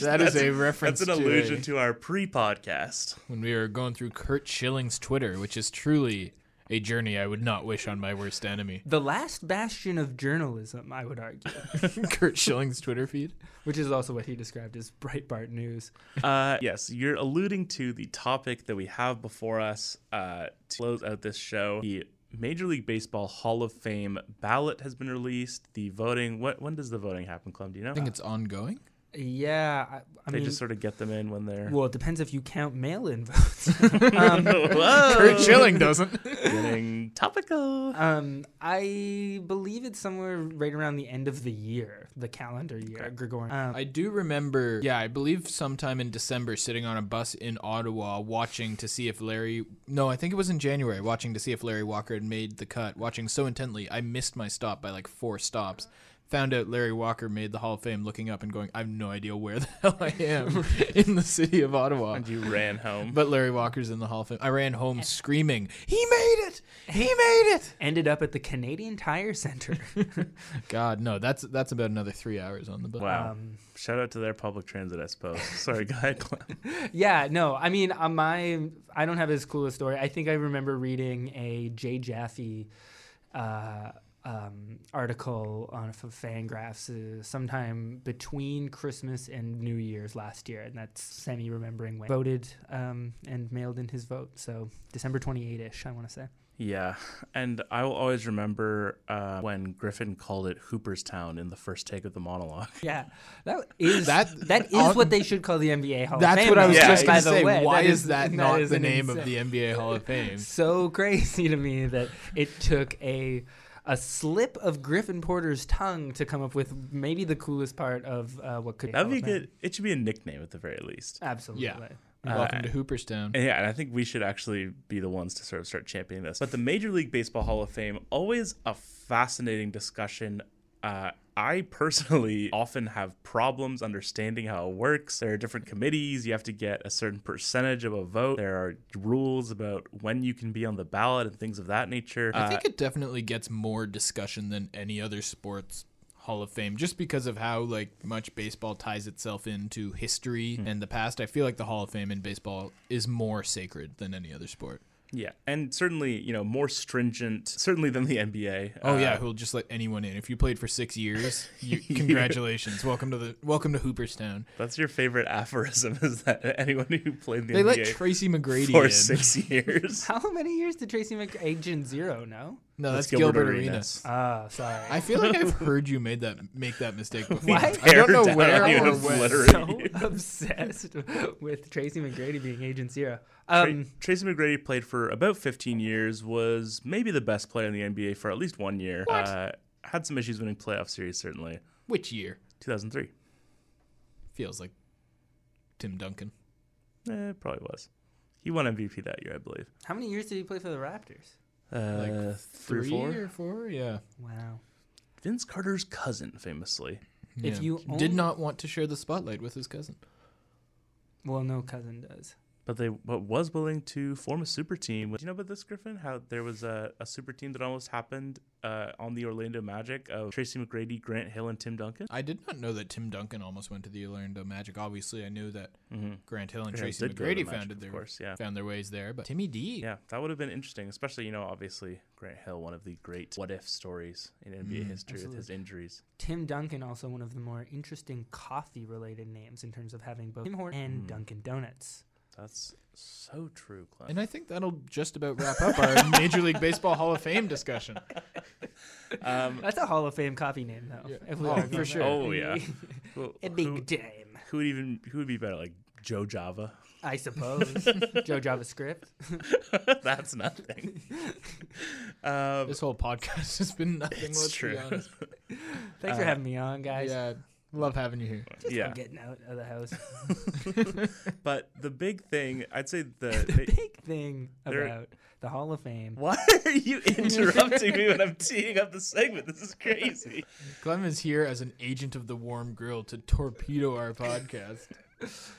That is a reference That's an to allusion a- to our pre-podcast. when we were going through Curt Schilling's Twitter, which is truly a journey I would not wish on my worst enemy. The last bastion of journalism, I would argue, Curt Schilling's Twitter feed. which is also what he described as Breitbart News. Uh, yes, you're alluding to the topic that we have before us uh, to close out this show. The Major League Baseball Hall of Fame ballot has been released. The voting. What when does the voting happen, Clem? Do you know? I think it's ongoing. Yeah, I, I they mean, just sort of get them in when they're well, it depends if you count mail-in votes. um, Whoa, Curt Schilling doesn't. getting topical. um, I believe it's somewhere right around the end of the year, the calendar year, Gregorian. Um, I do remember, yeah, I believe sometime in December sitting on a bus in Ottawa watching to see if Larry, no, I think it was in January, watching to see if Larry Walker had made the cut, watching so intently, I missed my stop by like four stops. Found out Larry Walker made the Hall of Fame looking up and going, I have no idea where the hell I am in the city of Ottawa. And you ran home. But Larry Walker's in the Hall of Fame. I ran home screaming, He made it! He made it! ended up at the Canadian Tire Center. God, no, that's that's about another three hours on the bus. wow. Um, Shout out to their public transit, I suppose. Sorry, go ahead, yeah, no, I mean, uh, my I don't have as cool a story. I think I remember reading a Jay Jaffe uh, um, article on for Fangraphs uh, sometime between Christmas and New Year's last year, and that's semi remembering when voted um, and mailed in his vote. So December twenty eight ish, I want to say. Yeah, and I will always remember uh, when Griffin called it Hooperstown in the first take of the monologue. Yeah, that is That- that that is on- what they should call the NBA Hall. That's of Fame. That's what I was Yeah, just by going to the say. way. Why That is that that not is the an name of the NBA Hall of Fame? so crazy to me that it took a a slip of Griffin Porter's tongue to come up with maybe the coolest part of uh, what could That'd be Hall of good. It should be a nickname at the very least. Absolutely. Yeah. Uh, Welcome to Hooperstown. And yeah, and I think we should actually be the ones to sort of start championing this. But the Major League Baseball Hall of Fame, always a fascinating discussion. Uh, I personally often have problems understanding how it works. There are different committees. You have to get a certain percentage of a vote. There are rules about when you can be on the ballot and things of that nature. I Uh, think it definitely gets more discussion than any other sports Hall of Fame just because of how like much baseball ties itself into history Hmm. and the past. I feel like the Hall of Fame in baseball is more sacred than any other sport. Yeah, and certainly you know more stringent, certainly than the NBA. Oh Uh, yeah, who'll just let anyone in. If you played for 6 years, you, congratulations. welcome to the welcome to Hooperstown. That's your favorite aphorism is that anyone who played in the NBA. They let Tracy McGrady for in. six years. How many years did Tracy Mc Agent Zero? No. No, that's, That's Gilbert, Gilbert Arenas. Arenas. Ah, sorry. I feel like I've heard you made that make that mistake before. I don't know Tear where down or when. so obsessed with Tracy McGrady being Agent Zero. Tra- Um, Tracy McGrady played for about 15 years, was maybe the best player in the NBA for at least one year. Uh, had some issues winning playoff series, certainly. Which year? 2003. Feels like Tim Duncan. Eh, probably was. He won MVP that year, I believe. how many years did he play for the Raptors? Uh, Like three, Three four. or four? Yeah. Wow. Vince Carter's cousin, famously. If Yeah. you did not want to share the spotlight with his cousin. Well, no cousin does. But they but was willing to form a super team. Do you know about this, Griffin? How there was a, a super team that almost happened uh, on the Orlando Magic of Tracy McGrady, Grant Hill, and Tim Duncan? I did not know that Tim Duncan almost went to the Orlando Magic. Obviously, I knew that Mm-hmm. Grant Hill and Grant Tracy did the McGrady Magic, founded their course, yeah. found their ways there. But Timmy D, Yeah, that would have been interesting, especially, you know, obviously Grant Hill, one of the great what if stories in NBA Mm, history with his injuries. Tim Duncan, also one of the more interesting coffee related names in terms of having both Tim Hortons and Mm. Dunkin' Donuts. That's so true, Clem. and I think that'll just about wrap up our Major League Baseball Hall of Fame discussion. Um, That's a Hall of Fame coffee name, though. Yeah. if we Oh, for sure. Oh, yeah. who, a who, big time. who would even who would be better, like Joe Java? I suppose. Joe JavaScript. That's nothing. Um, This whole podcast has been nothing. It's let's true. be honest. Thanks for Uh, having me on, guys. Yeah, love having you here. Just yeah. getting out of the house. but the big thing, I'd say the, the the big thing about the Hall of Fame. why are you interrupting me when I'm teeing up the segment? This is crazy. Clem is here as an agent of the warm grill to torpedo our podcast.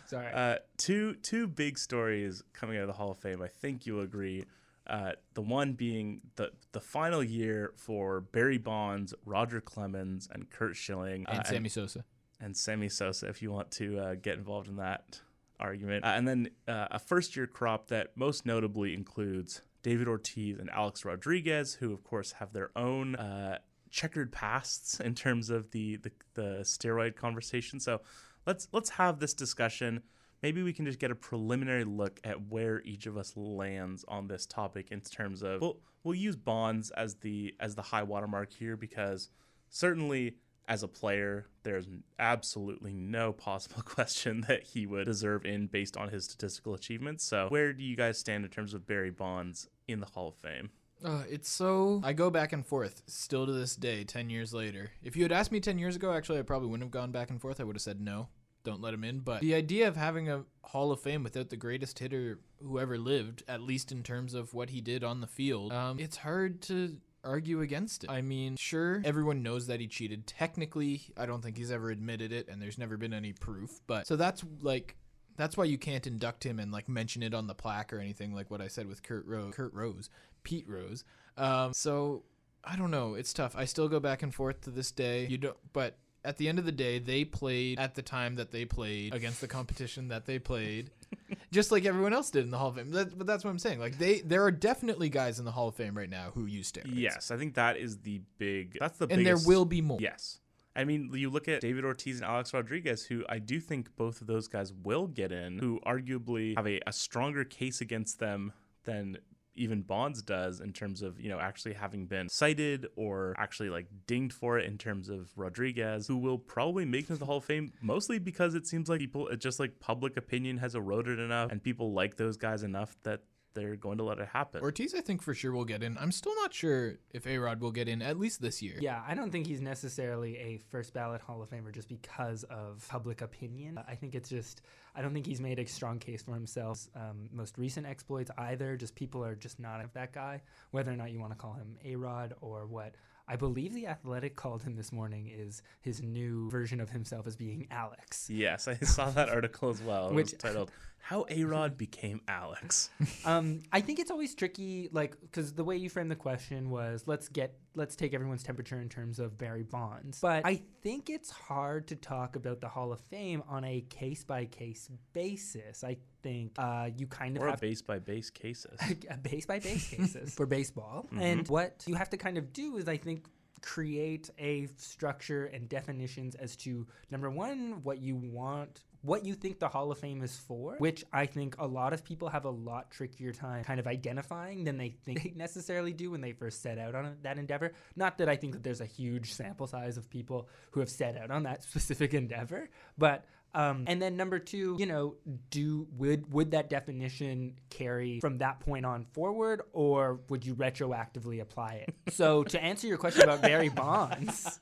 Sorry. Uh, two two big stories coming out of the Hall of Fame. I think you'll agree. Uh, the one being the the final year for Barry Bonds, Roger Clemens, and Curt Schilling, uh, And Sammy Sosa. and Sammy Sosa, if you want to uh, get involved in that argument. Uh, and then uh, a first year crop that most notably includes David Ortiz and Alex Rodriguez, who, of course, have their own uh, checkered pasts in terms of the, the, the steroid conversation. So let's, let's have this discussion. Maybe we can just get a preliminary look at where each of us lands on this topic in terms of we'll, we'll use bonds as the as the high watermark here because certainly as a player, there's absolutely no possible question that he would deserve in based on his statistical achievements. So, where do you guys stand in terms of Barry Bonds in the Hall of Fame? Uh, it's so. I go back and forth still to this day, 10 years later. If you had asked me 10 years ago, actually, I probably wouldn't have gone back and forth. I would have said no, don't let him in. But the idea of having a Hall of Fame without the greatest hitter who ever lived, at least in terms of what he did on the field, um, it's hard to argue against it. I mean, sure, everyone knows that he cheated. Technically, I don't think he's ever admitted it, and there's never been any proof. But so that's like. That's why you can't induct him and like mention it on the plaque or anything like what I said with Kurt Rose, Kurt Rose, Pete Rose. Um, so I don't know. It's tough. I still go back and forth to this day. You don't, but at the end of the day, they played at the time that they played against the competition that they played, just like everyone else did in the Hall of Fame. That, but that's what I'm saying. Like they, there are definitely guys in the Hall of Fame right now who use steroids. Yes, I think that is the big. That's the and biggest. there will be more. Yes. I mean, you look at David Ortiz and Alex Rodriguez, who I do think both of those guys will get in, who arguably have a, a stronger case against them than even Bonds does in terms of, you know, actually having been cited or actually like dinged for it in terms of Rodriguez, who will probably make it to the Hall of Fame mostly because it seems like people, just like public opinion has eroded enough and people like those guys enough that they're going to let it happen. Ortiz, I think for sure will get in. I'm still not sure if A Rod will get in at least this year. Yeah, I don't think he's necessarily a first ballot Hall of Famer just because of public opinion. I think it's just, I don't think he's made a strong case for himself. Um, most recent exploits either, just people are just not of that guy, whether or not you want to call him A Rod or what. I believe the Athletic called him this morning is his new version of himself as being Alex. Yes, I saw that article as well. It Which- was titled "How A Rod Became Alex." um, I think it's always tricky, like because the way you framed the question was let's get let's take everyone's temperature in terms of Barry Bonds. But I think it's hard to talk about the Hall of Fame on a case by case basis. I think uh, you kind of or a have base by base cases. a base by base cases for baseball. And what you have to kind of do is, I think, create a structure and definitions as to number one, what you want. What you think the Hall of Fame is for, which I think a lot of people have a lot trickier time kind of identifying than they think they necessarily do when they first set out on that endeavor. Not that I think that there's a huge sample size of people who have set out on that specific endeavor, but um, and then number two, you know, do would would that definition carry from that point on forward, or would you retroactively apply it? so to answer your question about Barry Bonds,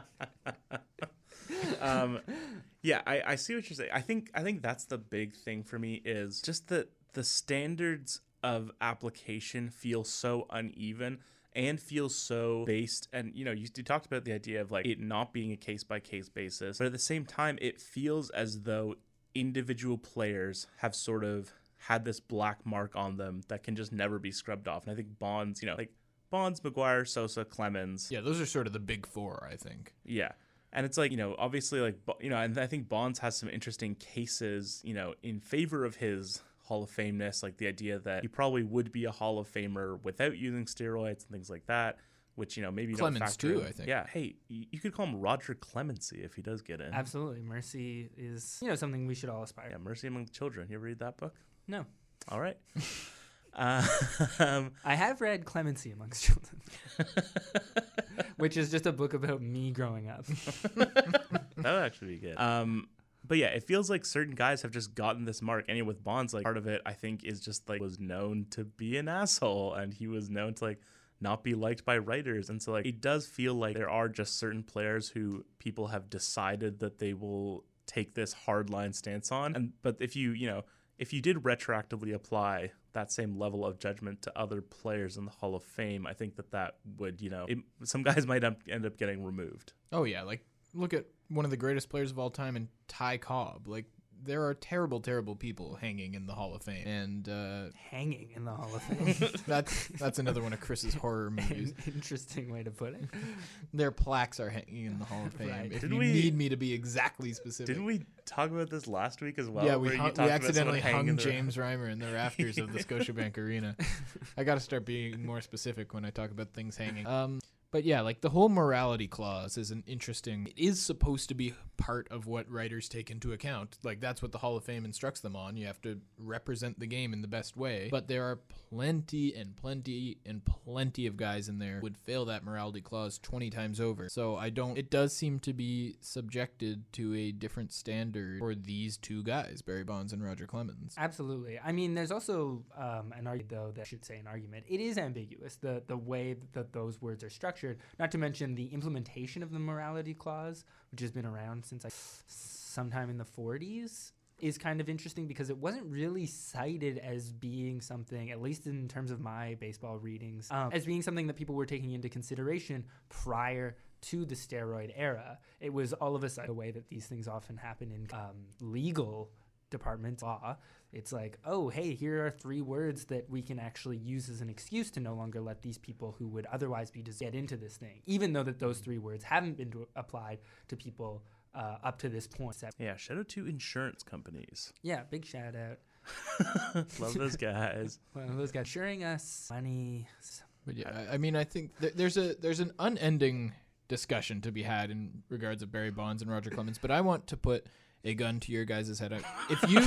um, yeah, I, I see what you're saying. I think I think that's the big thing for me is just that the standards of application feel so uneven and feel so based and you know you, you talked about the idea of like it not being a case by case basis but at the same time it feels as though individual players have sort of had this black mark on them that can just never be scrubbed off and i think bonds you know like bonds McGwire sosa clemens Yeah, those are sort of the big four, I think. yeah. And it's like, you know, obviously, like, you know, and I think Bonds has some interesting cases, you know, in favor of his Hall of Fameness, like the idea that he probably would be a Hall of Famer without using steroids and things like that, which, you know, maybe you don't Clemens too, in. I think. Yeah. Hey, you could call him Roger Clemency if he does get in. absolutely, mercy is you know something we should all aspire. Yeah, Mercy Among Children. You ever read that book? No, All right. um, I have read Clemency Amongst Children, which is just a book about me growing up. that would actually be good. Um, But yeah, it feels like certain guys have just gotten this mark. And with Bonds, like part of it, I think, is just like was known to be an asshole, and he was known to like not be liked by writers. And so like it does feel like there are just certain players who people have decided that they will take this hard line stance on. And but if you you know if you did retroactively apply that same level of judgment to other players in the Hall of Fame, I think that that would, you know, it, some guys might end up getting removed. Oh yeah, like look at one of the greatest players of all time in Ty Cobb. Like there are terrible, terrible people hanging in the Hall of Fame, and uh, Hanging in the Hall of Fame. that's that's another one of Chris's horror movies. An interesting way to put it. Their plaques are hanging in the Hall of Fame. Right. If Did you we- need me to be exactly specific, Didn't we talk about this last week as well? yeah, we, you hung, talked we accidentally hung in the- James Reimer in the rafters of the Scotiabank Arena. I got to start being more specific when I talk about things hanging. Um, but yeah, like the whole morality clause is an interesting. It is supposed to be part of what writers take into account. Like that's what the Hall of Fame instructs them on. You have to represent the game in the best way. But there are plenty and plenty and plenty of guys in there would fail that morality clause 20 times over. So I don't it does seem to be subjected to a different standard for these two guys, Barry Bonds and Roger Clemens. Absolutely. I mean, there's also um, an argument, though, that I should say an argument. It is ambiguous, the, the way that those words are structured, not to mention the implementation of the morality clause, which has been around since like sometime in the 40s. Is kind of interesting because it wasn't really cited as being something, at least in terms of my baseball readings, um, as being something that people were taking into consideration prior to the steroid era. It was all of a sudden the way that these things often happen in um, legal department law. It's like, oh, hey, here are three words that we can actually use as an excuse to no longer let these people who would otherwise be just get into this thing, even though that those three words haven't been to, applied to people uh, up to this point. Yeah, shout out to insurance companies. yeah, big shout out. Love those guys. love those guys assuring us money. But yeah, I- I mean, I think th- there's a there's an unending discussion to be had in regards of Barry Bonds and Roger Clemens. But I want to put a gun to your guys' head. If you,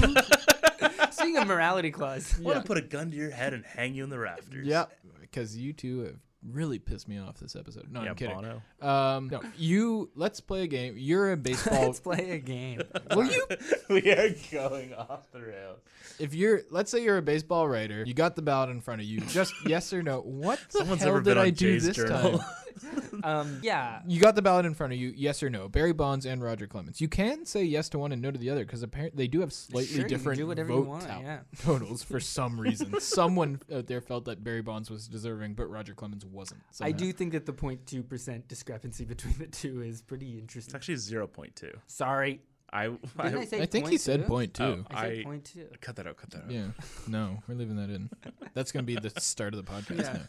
Speaking a morality clause, I want to put a gun to your head and hang you in the rafters. yeah, because you two have really pissed me off this episode. No, yeah, I'm kidding. Bono. Um, no, you. Let's play a game. You're a baseball. let's play a game. Will you? we are going off the rails. If you're, let's say you're a baseball writer, you got the ballot in front of you. Just yes or no. What the Someone's hell ever did been I on do Jay's this Journal. time? Um, yeah, You got the ballot in front of you, yes or no. Barry Bonds and Roger Clemens. You can say yes to one and no to the other because apparently they do have slightly Sure, different vote you want, tout- yeah. totals for some reason. Someone out there felt that Barry Bonds was deserving, but Roger Clemens wasn't. I do think that the 0.2 percent discrepancy between the two is pretty interesting. It's actually 0.2. Sorry, I, didn't I, say I think he said 0.2? point two. Oh, I said I- 0.2. cut that out. Cut that out. Yeah, no, we're leaving that in. That's gonna be the start of the podcast. Yeah.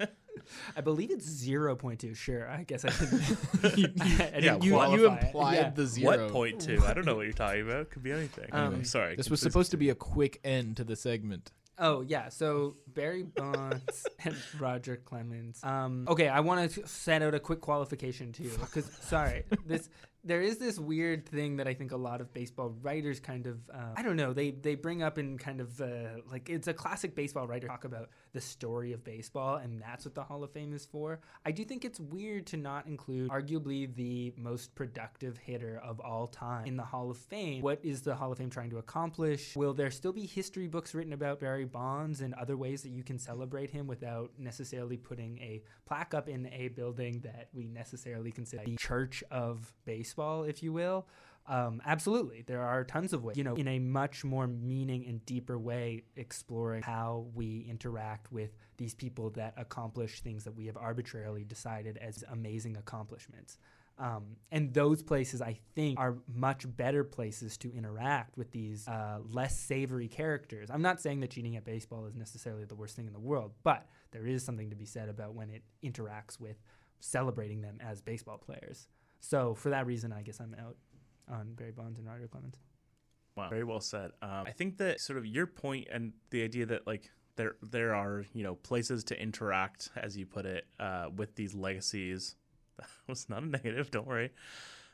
now. I believe it's 0.2. Sure, I guess I didn't. I Yeah, didn't You, you implied Yeah. the zero. What point two? I don't know what you're talking about. It Could be anything. Um, Anyway, sorry. This was please supposed to be a quick end to the segment. Oh yeah, so Barry Bonds and Roger Clemens. Um, okay, I want to set out a quick qualification too, because sorry, this there is this weird thing that I think a lot of baseball writers kind of uh, I don't know they they bring up in kind of uh, like it's a classic baseball writer talk about the story of baseball, and that's what the Hall of Fame is for. I do think it's weird to not include arguably the most productive hitter of all time in the Hall of Fame. What is the Hall of Fame trying to accomplish? Will there still be history books written about Barry Bonds and other ways that you can celebrate him without necessarily putting a plaque up in a building that we necessarily consider the church of baseball, if you will? Um, absolutely. There are tons of ways, you know, in a much more meaning and deeper way, exploring how we interact with these people that accomplish things that we have arbitrarily decided as amazing accomplishments. Um, and those places, I think, are much better places to interact with these uh, less savory characters. I'm not saying that cheating at baseball is necessarily the worst thing in the world, but there is something to be said about when it interacts with celebrating them as baseball players. So for that reason, I guess I'm out on Barry Bonds and Roger Clemens. Wow, very well said. Um, I think that sort of your point and the idea that like there there are you know places to interact, as you put it, uh, with these legacies. That was not a negative. Don't worry.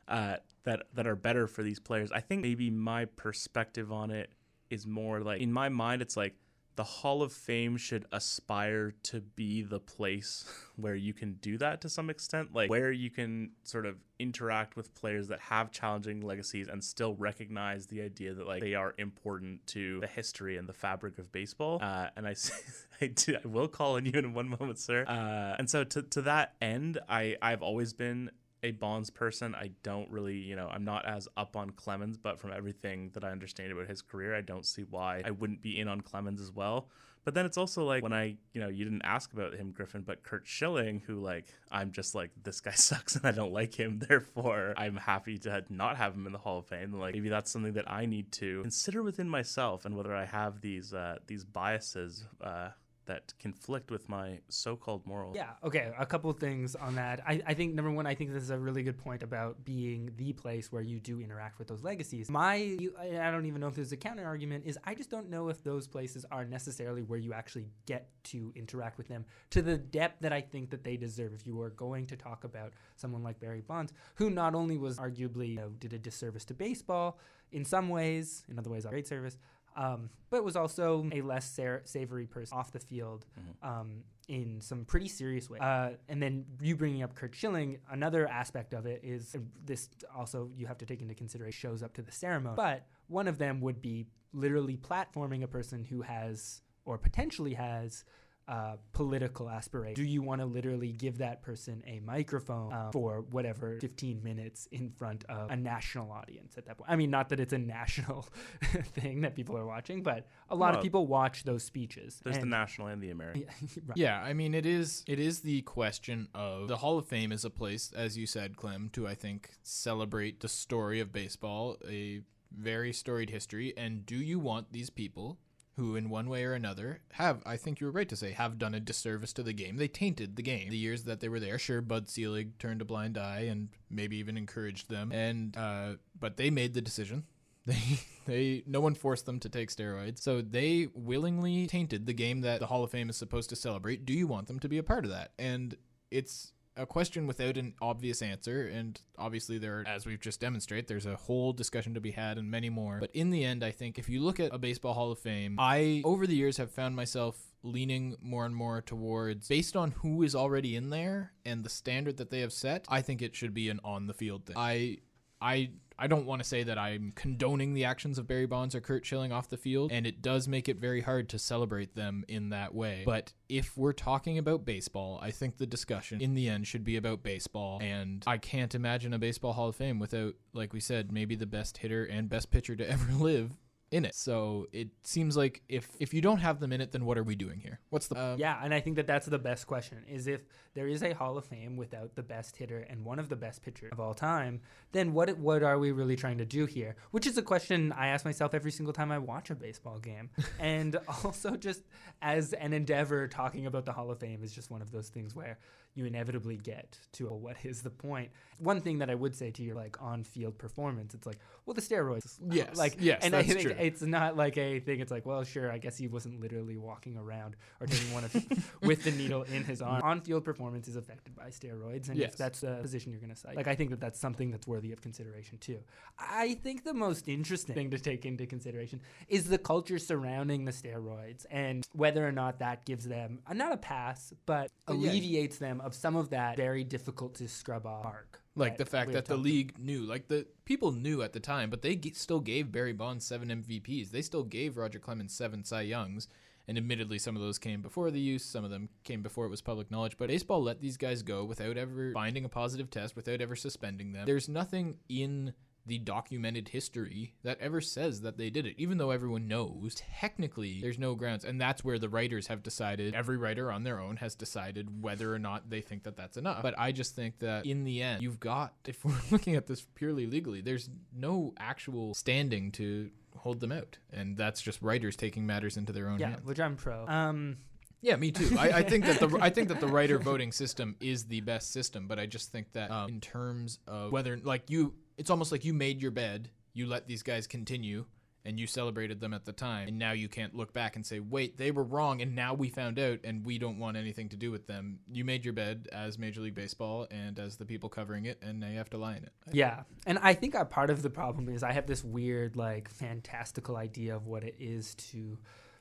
Uh, that that are better for these players. I think maybe my perspective on it is more like in my mind, it's like the Hall of Fame should aspire to be the place where you can do that to some extent, like where you can sort of interact with players that have challenging legacies and still recognize the idea that like they are important to the history and the fabric of baseball. Uh, and I, I, do, I will call on you in one moment, sir. Uh, and so to, to that end, I, I've always been a Bonds person. I don't really, you know, I'm not as up on Clemens, but from everything that I understand about his career, I don't see why I wouldn't be in on Clemens as well. But then it's also like when I, you know, you didn't ask about him, Griffin, but Curt Schilling, who like I'm just like this guy sucks and I don't like him, therefore I'm happy to not have him in the Hall of Fame. Like maybe that's something that I need to consider within myself and whether I have these uh, these biases uh, that conflict with my so-called morals. Yeah. Okay. A couple things on that. I, I think number one, I think this is a really good point about being the place where you do interact with those legacies. My, I don't even know if there's a counter argument. Is I just don't know if those places are necessarily where you actually get to interact with them to the depth that I think that they deserve. If you are going to talk about someone like Barry Bonds, who not only was arguably you know, did a disservice to baseball in some ways, in other ways, a great service um, but was also a less sa- savory person off the field mm-hmm. um, in some pretty serious ways. Uh, and then you bringing up Curt Schilling, another aspect of it is this also you have to take into consideration shows up to the ceremony. But one of them would be literally platforming a person who has or potentially has uh, political aspiration? Do you want to literally give that person a microphone um, for whatever 15 minutes in front of a national audience at that point? I mean, not that it's a national thing that people are watching, but a lot well, of people watch those speeches. There's and, the national and the American. right. Yeah, I mean, it is it is the question of the Hall of Fame is a place, as you said, Clem, to I think celebrate the story of baseball, a very storied history, and do you want these people who, in one way or another, have, I think you were right to say, have done a disservice to the game. They tainted the game. The years that they were there, sure, Bud Selig turned a blind eye and maybe even encouraged them. And, uh, but they made the decision. They, they, no one forced them to take steroids. So they willingly tainted the game that the Hall of Fame is supposed to celebrate. Do you want them to be a part of that? And it's a question without an obvious answer and obviously there as we've just demonstrated there's a whole discussion to be had and many more. But in the end i think if you look at a baseball hall of fame i over the years have found myself leaning more and more towards based on who is already in there and the standard that they have set i think it should be an on the field thing. I i I don't want to say that I'm condoning the actions of Barry Bonds or Curt Schilling off the field, and it does make it very hard to celebrate them in that way. But if we're talking about baseball, I think the discussion in the end should be about baseball. And I can't imagine a Baseball Hall of Fame without, like we said, maybe the best hitter and best pitcher to ever live in it. So it seems like if if you don't have them in it, then what are we doing here? What's the um, yeah? And I think that that's the best question: is if there is a Hall of Fame without the best hitter and one of the best pitchers of all time, then what what are we really trying to do here? Which is a question I ask myself every single time I watch a baseball game, and also just as an endeavor, talking about the Hall of Fame is just one of those things where you inevitably get to a, what is the point. One thing that I would say to your like on-field performance, it's like, well, the steroids, yes, like, yes, and I think true. it's not like a thing. It's like, well, sure, I guess he wasn't literally walking around or taking one of with the needle in his arm. On-field performance is affected by steroids, and yes. if that's the position you're going to cite, like I think that that's something that's worthy of consideration too. I think the most interesting thing to take into consideration is the culture surrounding the steroids and whether or not that gives them not a pass, but, oh, but alleviates yeah. them of some of that very difficult to scrub off mark. Like the fact that the league knew, like the people knew at the time, but they g- still gave Barry Bonds seven MVPs. They still gave Roger Clemens seven Cy Youngs. And admittedly, some of those came before the use, some of them came before it was public knowledge. But baseball let these guys go without ever finding a positive test, without ever suspending them. There's nothing in the documented history that ever says that they did it, even though everyone knows technically there's no grounds. And that's where the writers have decided, every writer on their own has decided whether or not they think that that's enough. But I just think that in the end, you've got, if we're looking at this purely legally, there's no actual standing to hold them out. And that's just writers taking matters into their own yeah, hands. which I'm pro. Um, yeah, me too. I, I, think that the I think that the writer voting system is the best system, but I just think that um, in terms of whether like you it's almost like you made your bed, you let these guys continue, and you celebrated them at the time, and now you can't look back and say, wait, they were wrong, and now we found out, and we don't want anything to do with them. You made your bed as Major League Baseball and as the people covering it, and now you have to lie in it. Yeah, and I think a part of the problem is I have this weird, like, fantastical idea of what it is to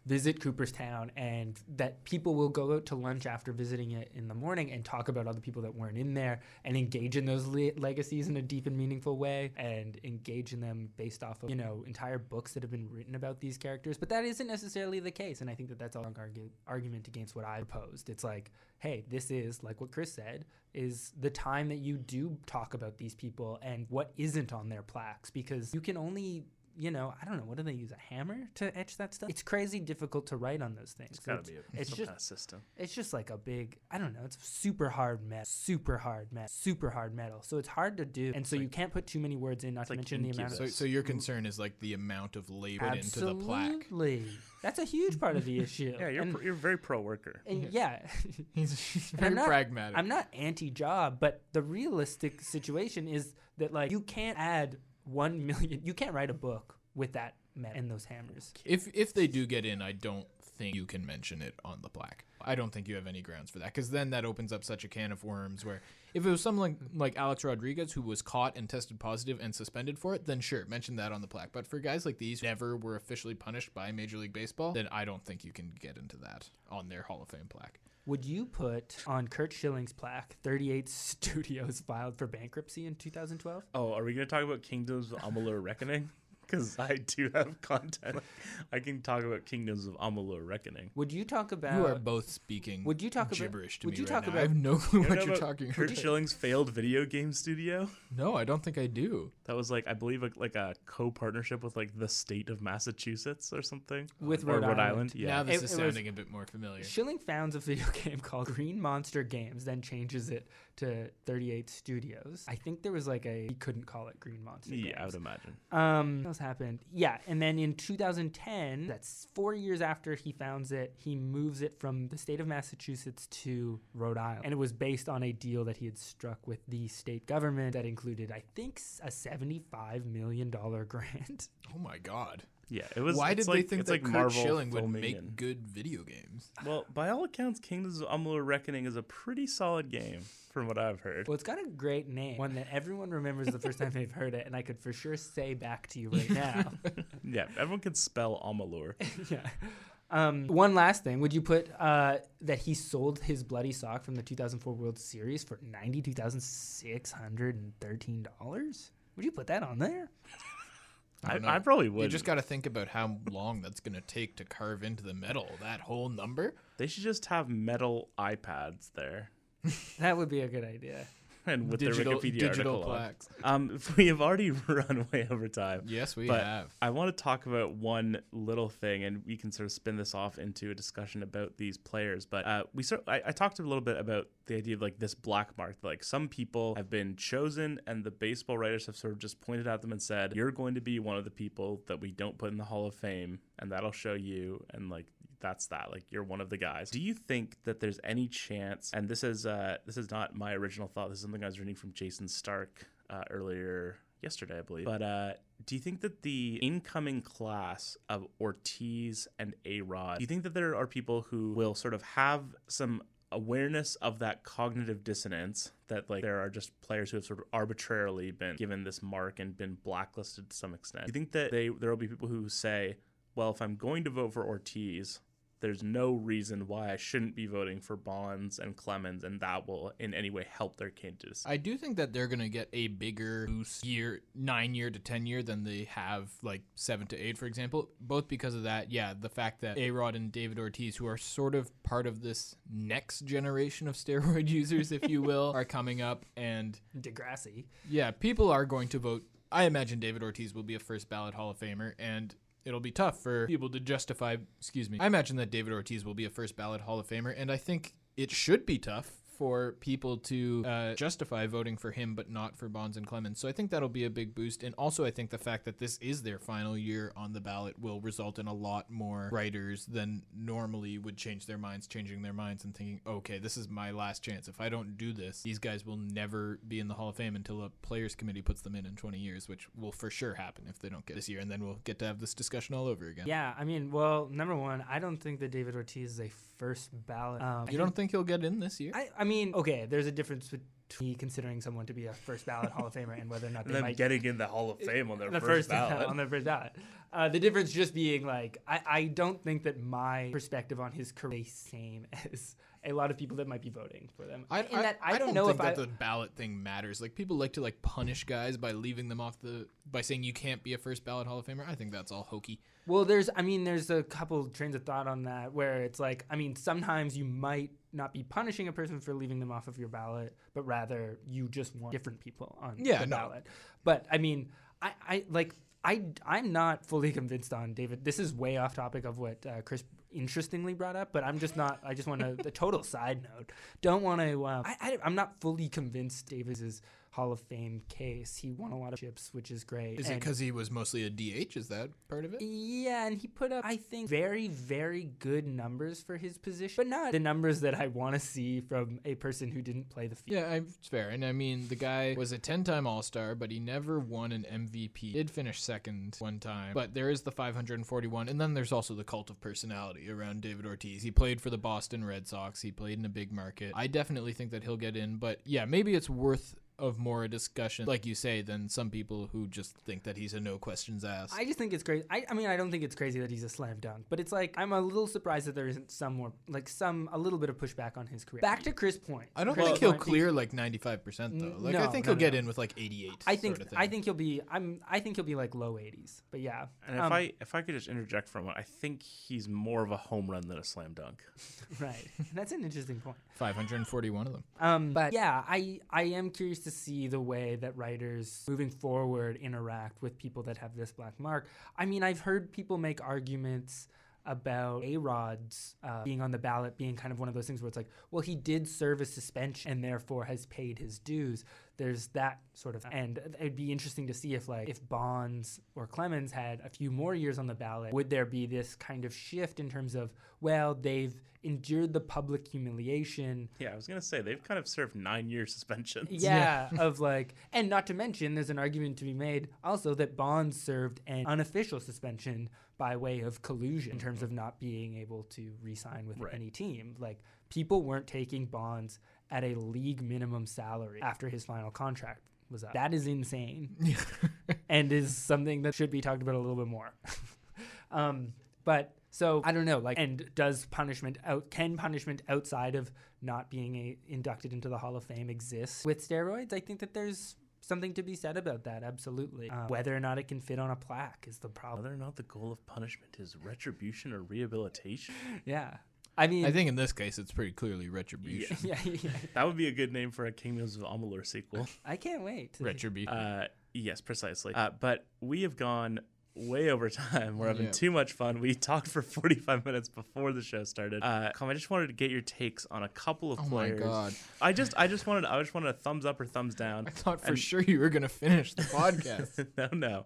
visit Cooperstown and that people will go out to lunch after visiting it in the morning and talk about other people that weren't in there and engage in those le- legacies in a deep and meaningful way and engage in them based off of, you know, entire books that have been written about these characters. But that isn't necessarily the case. And I think that that's a long argu- argument against what I proposed. It's like, hey, this is, like what Chris said, is the time that you do talk about these people and what isn't on their plaques because you can only you know, I don't know, what do they use? A hammer to etch that stuff? It's crazy difficult to write on those things. It's gotta So be a, it's just kind of system. it's just like a big I don't know, it's super hard metal, super hard metal, super hard metal. So it's hard to do. And so you can't put too many words in, not to like mention the amount So, of so your concern is like the amount of labor into the plaque. Absolutely. That's a huge part of the issue. Yeah, you're and, pr- you're very pro worker. and yeah, He's, he's I'm very not- pragmatic. I'm not anti-job, but the realistic situation is that like you can't add 1 million you can't write a book with that metal and those hammers. If if they do get in, I don't think you can mention it on the plaque. I don't think you have any grounds for that because then that opens up such a can of worms. Where if it was someone like Alex Rodriguez who was caught and tested positive and suspended for it, then sure, mention that on the plaque. But for guys like these, never were officially punished by Major League Baseball, then I don't think you can get into that on their Hall of Fame plaque. Would you put on Curt Schilling's plaque 38 studios filed for bankruptcy in 2012? Oh, are we gonna talk about Kingdoms of Amalur Reckoning? Because I do have content. I can talk about Kingdoms of Amalur Reckoning. Would you talk about You are both speaking. Would you talk about- gibberish to would me you right talk now. about- I have no clue You what you're about talking Curt about. Schilling's failed video game studio. No, I don't think I do. That was like I believe like, like a co-partnership with like the state of Massachusetts or something. With or Rhode Rhode Island. Island. Yeah. Now this It- is it was- sounding a bit more familiar. Schilling founds a video game called Green Monster Games, then changes it to 38 Studios. I think there was like a he couldn't call it Green Monster. yeah, I would imagine. Um, what else happened? Yeah, and then in 2010, that's four years after he founds it, he moves it from the state of Massachusetts to Rhode Island, and it was based on a deal that he had struck with the state government that included, I think, a 75 million dollar grant. Oh my god. Yeah, it was. Why did like, they think that like Curt Marvel Schilling would make and- good video games? Well, by all accounts, Kingdoms of Amalur Reckoning is a pretty solid game, from what I've heard. Well, it's got a great name, one that everyone remembers the first time they've heard it, and I could for sure say back to you right now. Yeah, everyone can spell Amalur. yeah. Um, one last thing. Would you put uh, that he sold his bloody sock from the 2004 World Series for $92,613? Would you put that on there? I I, don't I, know. probably You just got to think about how long that's going to take to carve into the metal. That whole number. They should just have metal iPads there, That would be a good idea. And with digital their Wikipedia digital article. plaques. Um, we have already run way over time. Yes, we But have. I want to talk about one little thing, and we can sort of spin this off into a discussion about these players. But uh, we sort, I, I talked a little bit about the idea of like this black mark. Like some people have been chosen, and the baseball writers have sort of just pointed at them and said, "You're going to be one of the people that we don't put in the Hall of Fame, and that'll show you." And like that's that. Like you're one of the guys. Do you think that there's any chance? And this is uh, this is not my original thought. This is something I was reading from Jayson Stark uh, earlier yesterday, I believe. But uh, do you think that the incoming class of Ortiz and A Rod, do you think that there are people who will sort of have some awareness of that cognitive dissonance that like there are just players who have sort of arbitrarily been given this mark and been blacklisted to some extent? Do you think that they there will be people who say, well, if I'm going to vote for Ortiz, there's no reason why I shouldn't be voting for Bonds and Clemens, and that will in any way help their candidacy. I do think that they're going to get a bigger boost year, nine year to 10 year than they have like seven to eight, for example. Both because of that, yeah, the fact that A Rod and David Ortiz, who are sort of part of this next generation of steroid users, if you will, are coming up. And Degrassi. yeah, people are going to vote. I imagine David Ortiz will be a first ballot Hall of Famer, and it'll be tough for people to justify. Excuse me. I imagine that David Ortiz will be a first ballot Hall of Famer, and I think it should be tough for people to uh, justify voting for him, but not for Bonds and Clemens. So I think that'll be a big boost, and also I think the fact that this is their final year on the ballot will result in a lot more writers than normally would change their minds, changing their minds and thinking, okay, this is my last chance. If I don't do this, these guys will never be in the Hall of Fame until a players committee puts them in in 20 years, which will for sure happen if they don't get this year, and then we'll get to have this discussion all over again. Yeah, I mean, well, number one, I don't think that David Ortiz is a first ballot. Um, You don't think he'll get in this year? I, I mean, okay, there's a difference. between considering someone to be a first ballot Hall of Famer and whether or not they might getting in the Hall of Fame on their the first, first ballot. on their first ballot. Uh, the difference just being like I, I don't think that my perspective on his career is the same as a lot of people that might be voting for them. I, I, that I don't know think if that I, the ballot thing matters. Like people like to like punish guys by leaving them off the by saying you can't be a first ballot Hall of Famer. I think that's all hokey. Well, there's, I mean, there's a couple trains of thought on that where it's like, I mean, sometimes you might not be punishing a person for leaving them off of your ballot, but rather you just want different people on Yeah, the no. ballot. But I mean, I, I like, I, I'm not fully convinced on David. This is way off topic of what uh, Chris interestingly brought up, but I'm just not. I just want to. the total side note. Don't want to. Uh, I, I'm not fully convinced Davis's Hall of Fame case. He won a lot of chips, which is great. Is it because he was mostly a DH? Is that part of it? yeah, and he put up, I think, very, very good numbers for his position, but not the numbers that I want to see from a person who didn't play the field. Yeah, I, it's fair. And I mean, the guy was a 10 time All Star, but he never won an MVP. Did finish second one time, but there is the 541. And then there's also the cult of personality around David Ortiz. He played for the Boston Red Sox, he played in a big market. I definitely think that he'll get in, but yeah, maybe it's worth of more a discussion, like you say, than some people who just think that he's a no questions asked. I just think it's crazy. I, I mean, I don't think it's crazy that he's a slam dunk, but it's like I'm a little surprised that there isn't some more, like some a little bit of pushback on his career. Back to Chris Point. I don't Chris think he'll Point, clear like 95% though. Like I think no, he'll get no. in with like 88. I think sort of I think he'll be. I'm. I think he'll be like low 80s. But yeah. And if Um, I if I could just interject for a moment, I think he's more of a home run than a slam dunk. right, that's an interesting point. 541 of them. Um, but yeah, I I am curious to see the way that writers moving forward interact with people that have this black mark. I mean, I've heard people make arguments about A Rod's uh, being on the ballot being kind of one of those things where it's like, well, he did serve a suspension and therefore has paid his dues. There's that sort of, and it'd be interesting to see if like if Bonds or Clemens had a few more years on the ballot, would there be this kind of shift in terms of, well, they've endured the public humiliation Yeah, I was gonna say they've kind of served nine year suspensions. yeah, of like, and not to mention, there's an argument to be made also that Bonds served an unofficial suspension by way of collusion in terms of not being able to re-sign with Right. any team. Like, people weren't taking Bonds at a league minimum salary after his final contract was up. That is insane, and is something that should be talked about a little bit more. um, but so I don't know, like, and does punishment out? Can punishment outside of not being a, inducted into the Hall of Fame exist with steroids? I think that there's something to be said about that. Absolutely. Um, whether or not it can fit on a plaque is the problem. Whether or not the goal of punishment is retribution or rehabilitation, Yeah. I mean, I think in this case it's pretty clearly retribution. yeah, yeah. that would be a good name for a Kingdoms of Amalur sequel. I can't wait. Retribution. Uh, yes, precisely. Uh, but we have gone way over time. We're having Yeah. too much fun. We talked for 45 minutes before the show started. Uh, Colm, I just wanted to get your takes on a couple of players. oh my god. I just, I just wanted, I just wanted a thumbs up or thumbs down. I thought for And- sure you were going to finish the podcast. no, no.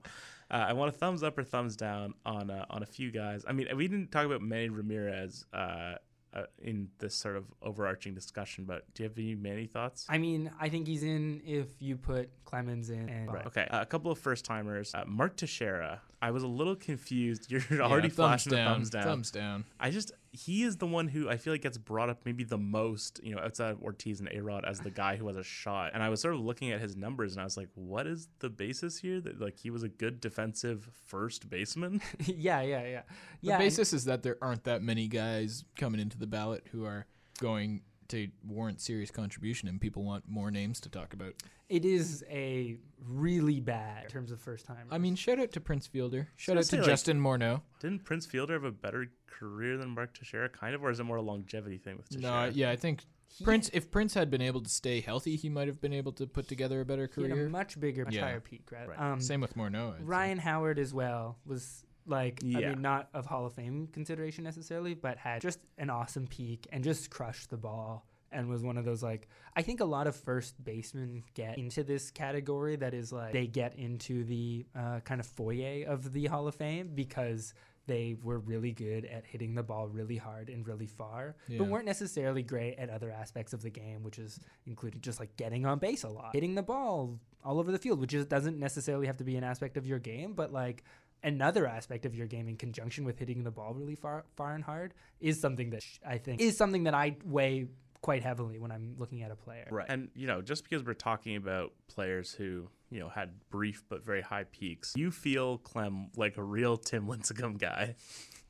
Uh, I want a thumbs up or thumbs down on uh, on a few guys. I mean, we didn't talk about Manny Ramirez uh, uh, in this sort of overarching discussion, but do you have any Manny thoughts? I mean, I think he's in if you put Clemens in. And Right. Okay. Uh, a couple of first timers. Uh, Mark Teixeira. I was a little confused. You're Yeah, already thumbs flashing the thumbs down. Thumbs down. I just he is the one who I feel like gets brought up maybe the most, you know, outside of Ortiz and Arod as the guy who has a shot. And I was sort of looking at his numbers and I was like, what is the basis here? That like he was a good defensive first baseman. yeah, yeah, yeah. The Yeah. and- basis is that there aren't that many guys coming into the ballot who are going to warrant serious contribution, and people want more names to talk about. it is a really bad in terms of first time. I mean, shout out to Prince Fielder. Shout out to like- Justin Morneau. Didn't Prince Fielder have a better career than Mark Teixeira, kind of, or is it more a longevity thing with No, yeah, I think He- Prince. If Prince had been able to stay healthy, he might have been able to put together a better he had a career. much bigger, much Yeah. higher peak, right? Right. Um, Same with Morneau. I'd say. Ryan Howard as well was like I mean not of Hall of Fame consideration necessarily, but had just an awesome peak and just crushed the ball and was one of those like I think a lot of first basemen get into this category that is like they get into the uh, kind of foyer of the Hall of Fame because they were really good at hitting the ball really hard and really far, Yeah. but weren't necessarily great at other aspects of the game, which is including just like getting on base a lot, hitting the ball all over the field, which is, doesn't necessarily have to be an aspect of your game, but like another aspect of your game in conjunction with hitting the ball really far, far and hard is something that sh- I think is something that I weigh quite heavily when I'm looking at a player. Right. And, you know, just because we're talking about players who, you know, had brief but very high peaks, you feel Clem like a real Tim Lincecum guy.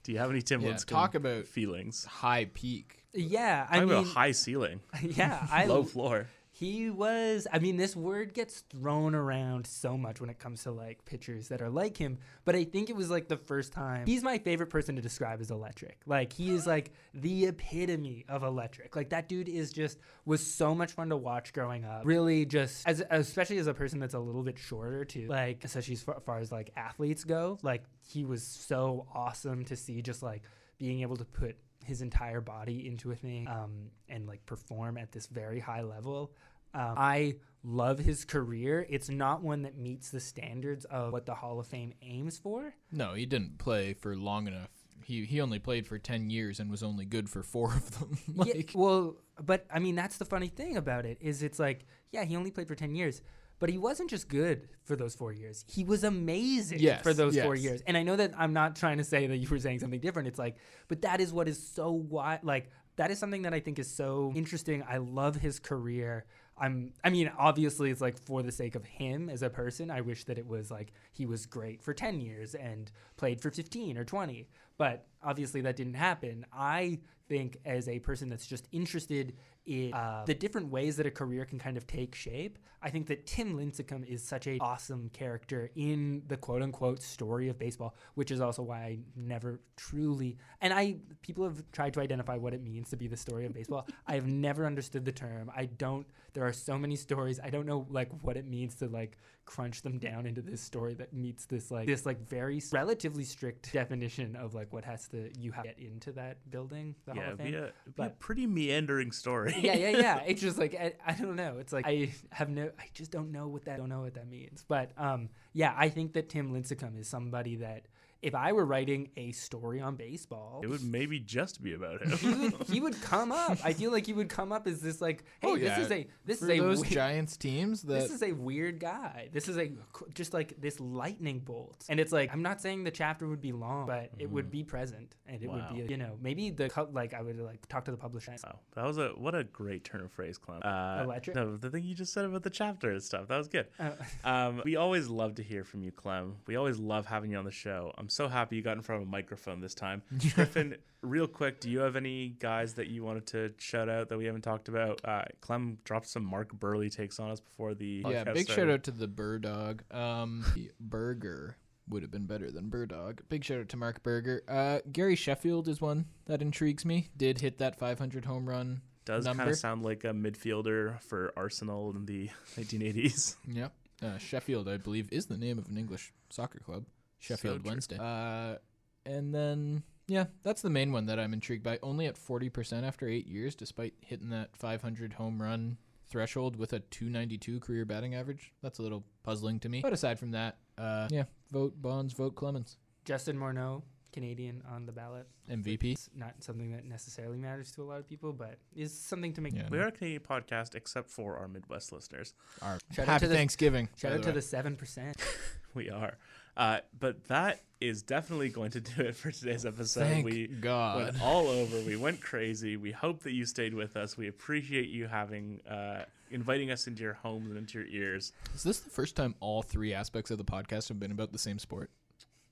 Do you have any Tim Yeah, Lincecum talk about- feelings? High peak. Yeah, I I mean, have a high ceiling, yeah, I low floor. He was. I mean, this word gets thrown around so much when it comes to like pitchers that are like him. But I think it was like the first time. He's my favorite person to describe as electric. Like he is like the epitome of electric. Like that dude is just was so much fun to watch growing up. Really, just as especially as a person that's a little bit shorter too. Like especially as far, as like athletes go. Like he was so awesome to see. Just like being able to put his entire body into a thing um, and like perform at this very high level. Um, I love his career. It's not one that meets the standards of what the Hall of Fame aims for. No, he didn't play for long enough. He he only played for ten years and was only good for four of them. Yeah, well, but I mean, that's the funny thing about it is it's like, yeah, he only played for 10 years, but he wasn't just good for those four years. He was amazing Yes, for those four years. And I know that I'm not trying to say that you were saying something different. It's like, but that is what is so why, like, that is something that I think is so interesting. I love his career. I'm I mean obviously it's like for the sake of him as a person I wish that it was like he was great for 10 years and played for 15 or 20 but obviously that didn't happen. I think as a person that's just interested in uh, the different ways that a career can kind of take shape I think that Tim Lincecum is such an awesome character in the quote unquote story of baseball which is also why I never truly and I people have tried to identify what it means to be the story of baseball. I have never understood the term. I don't there are so many stories. I don't know like what it means to like crunch them down into this story that meets this like this like very relatively strict definition of like what has to you have to get into that building the Yeah, hall of it'd be, a, be a pretty meandering story. yeah yeah yeah. It's just like I, I don't know. It's like i have no i just don't know what that don't know what that means. But um yeah i think that tim lincecum is somebody that if i were writing a story on baseball It would maybe just be about him. he would, he would come up. I feel like he would come up as this like, hey, Oh, this yeah. is a this for is a those we- Giants teams that this is a weird guy. This is a just like this lightning bolt, and it's like I'm not saying the chapter would be long, but it would be present, and it would be Wow. you know maybe the co- like I would like talk to the publisher. Wow, that was a what a great turn of phrase, Clem. Uh, Electric? No, the thing you just said about the chapter and stuff. That was good. Uh, Um, we always love to hear from you, Clem. We always love having you on the show. I'm so happy you got in front of a microphone this time. Griffin, real quick, do you have any guys that you wanted to shout out that we haven't talked about? Uh, Clem dropped some Mark Buehrle takes on us before the yeah. podcast Big shout out to the Burdog. Um, Burger would have been better than Burdog. Big shout out to Mark Burger. Uh, Gary Sheffield is one that intrigues me. Did hit that 500 home run. Does kind of sound like a midfielder for Arsenal in the 1980s. Yep. Uh, Sheffield, I believe, is the name of an English soccer club. Sheffield true. Wednesday. Uh, and then yeah, that's the main one that I'm intrigued by. Only at 40% after eight years, despite hitting that 500 home run threshold with a 292 career batting average. That's a little puzzling to me. But aside from that, uh, yeah, vote Bonds, vote Clemens. Justin Morneau, Canadian on the ballot. MVP. It's not something that necessarily matters to a lot of people, but is something to make. Yeah. We are a Canadian podcast, except for our Midwest listeners. Our Shout out happy to the- Thanksgiving. Shout by out to way. the seven percent. We are. Uh, but that is definitely going to do it for today's episode. Thank we God. went all over. We went crazy. We hope that you stayed with us. We appreciate you having uh, inviting us into your homes and into your ears. Is this the first time all three aspects of the podcast have been about the same sport?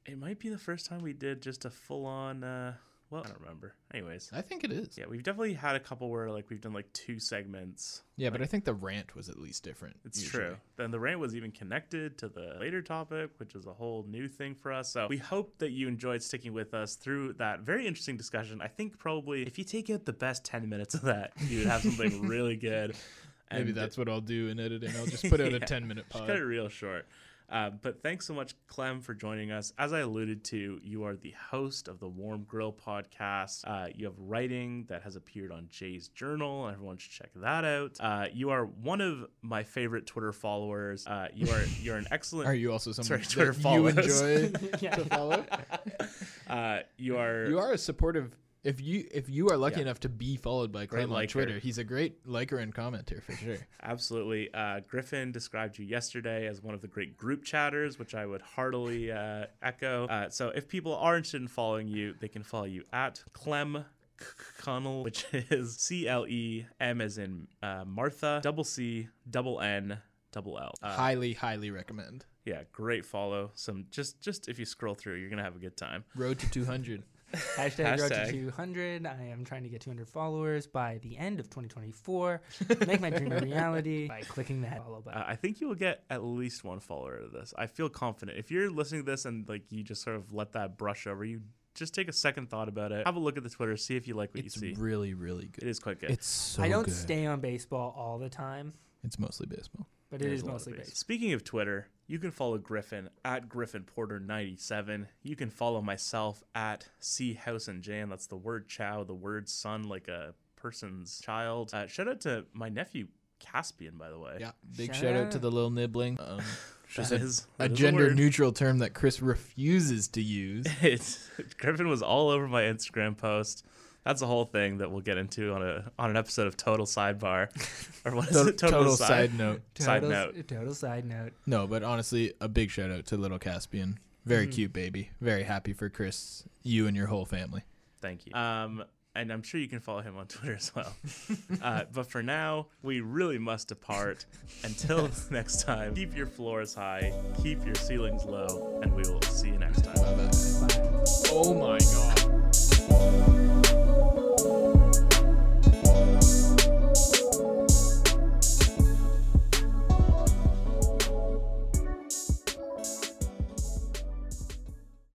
It might be the first time we did just a full on. Uh, well, I don't remember. Anyways, I think it is. yeah, we've definitely had a couple where like we've done like two segments. Yeah, but I think the rant was at least different. It's usually. true. Then the rant was even connected to the later topic, which is a whole new thing for us. So we hope that you enjoyed sticking with us through that very interesting discussion. I think probably if you take out the best 10 minutes of that, you would have something really good. Maybe that's what I'll do in editing. I'll just put out a 10 minute Just pod. cut it real short. Uh, but thanks so much, Clem, for joining us. As I alluded to, you are the host of the Warm Grill podcast. Uh, you have writing that has appeared on Jays Journal. Everyone should check that out. Uh, you are one of my favorite Twitter followers. Uh, you are you're an excellent. Are you also someone Sorry, Twitter that you enjoy Yeah. to follow? uh, you are. You are a supportive. If you if you are lucky Yeah. enough to be followed by Clem on. Twitter, he's a great liker and commenter for sure. Absolutely. Uh, Griffin described you yesterday as one of the great group chatters, which I would heartily uh, echo. Uh, so if people are interested in following you, they can follow you at Clem Clemmel, which is C L E M as in uh, Martha, double C, double N, double L. Uh, highly, highly recommend. yeah, great follow. Some just just if you scroll through, you're gonna have a good time. Road to 200. Hashtag, road to 200. I am trying to get 200 followers by the end of 2024. Make my dream a reality by clicking that follow button. Uh, I think you will get at least one follower out of this. I feel confident. If you're listening to this and like you just sort of let that brush over you, just take a second thought about it. Have a look at the Twitter, see if you like what It's you see. It's really, really good. It is quite good. It's so I don't good. stay on baseball all the time, It's mostly baseball. but it There's is a lot of mostly base. baseball. Speaking of Twitter, you can follow Griffin at Griffin Porter 97. You can follow myself at C House and Jan. That's the word chow, the word son, like a person's child. Uh, shout out to my nephew Caspian, by the way. Yeah. Big Shout shout out out. to the little nibbling. Um, That just a, is- a that is gender word. neutral term that Chris refuses to use. It's Griffin was all over my Instagram post. That's a whole thing that we'll get into on a on an episode of Total Sidebar, or what is Total, it? total side note. Side Total- note. Total side note. No, but honestly, a big shout out to little Caspian. Very Mm-hmm. cute baby. Very happy for Chris, you and your whole family. Thank you. Um, and I'm sure you can follow him on Twitter as well. uh, but for now, we really must depart. Until next time, keep your floors high, keep your ceilings low, and we will see you next time. Bye bye. Bye. Oh my god.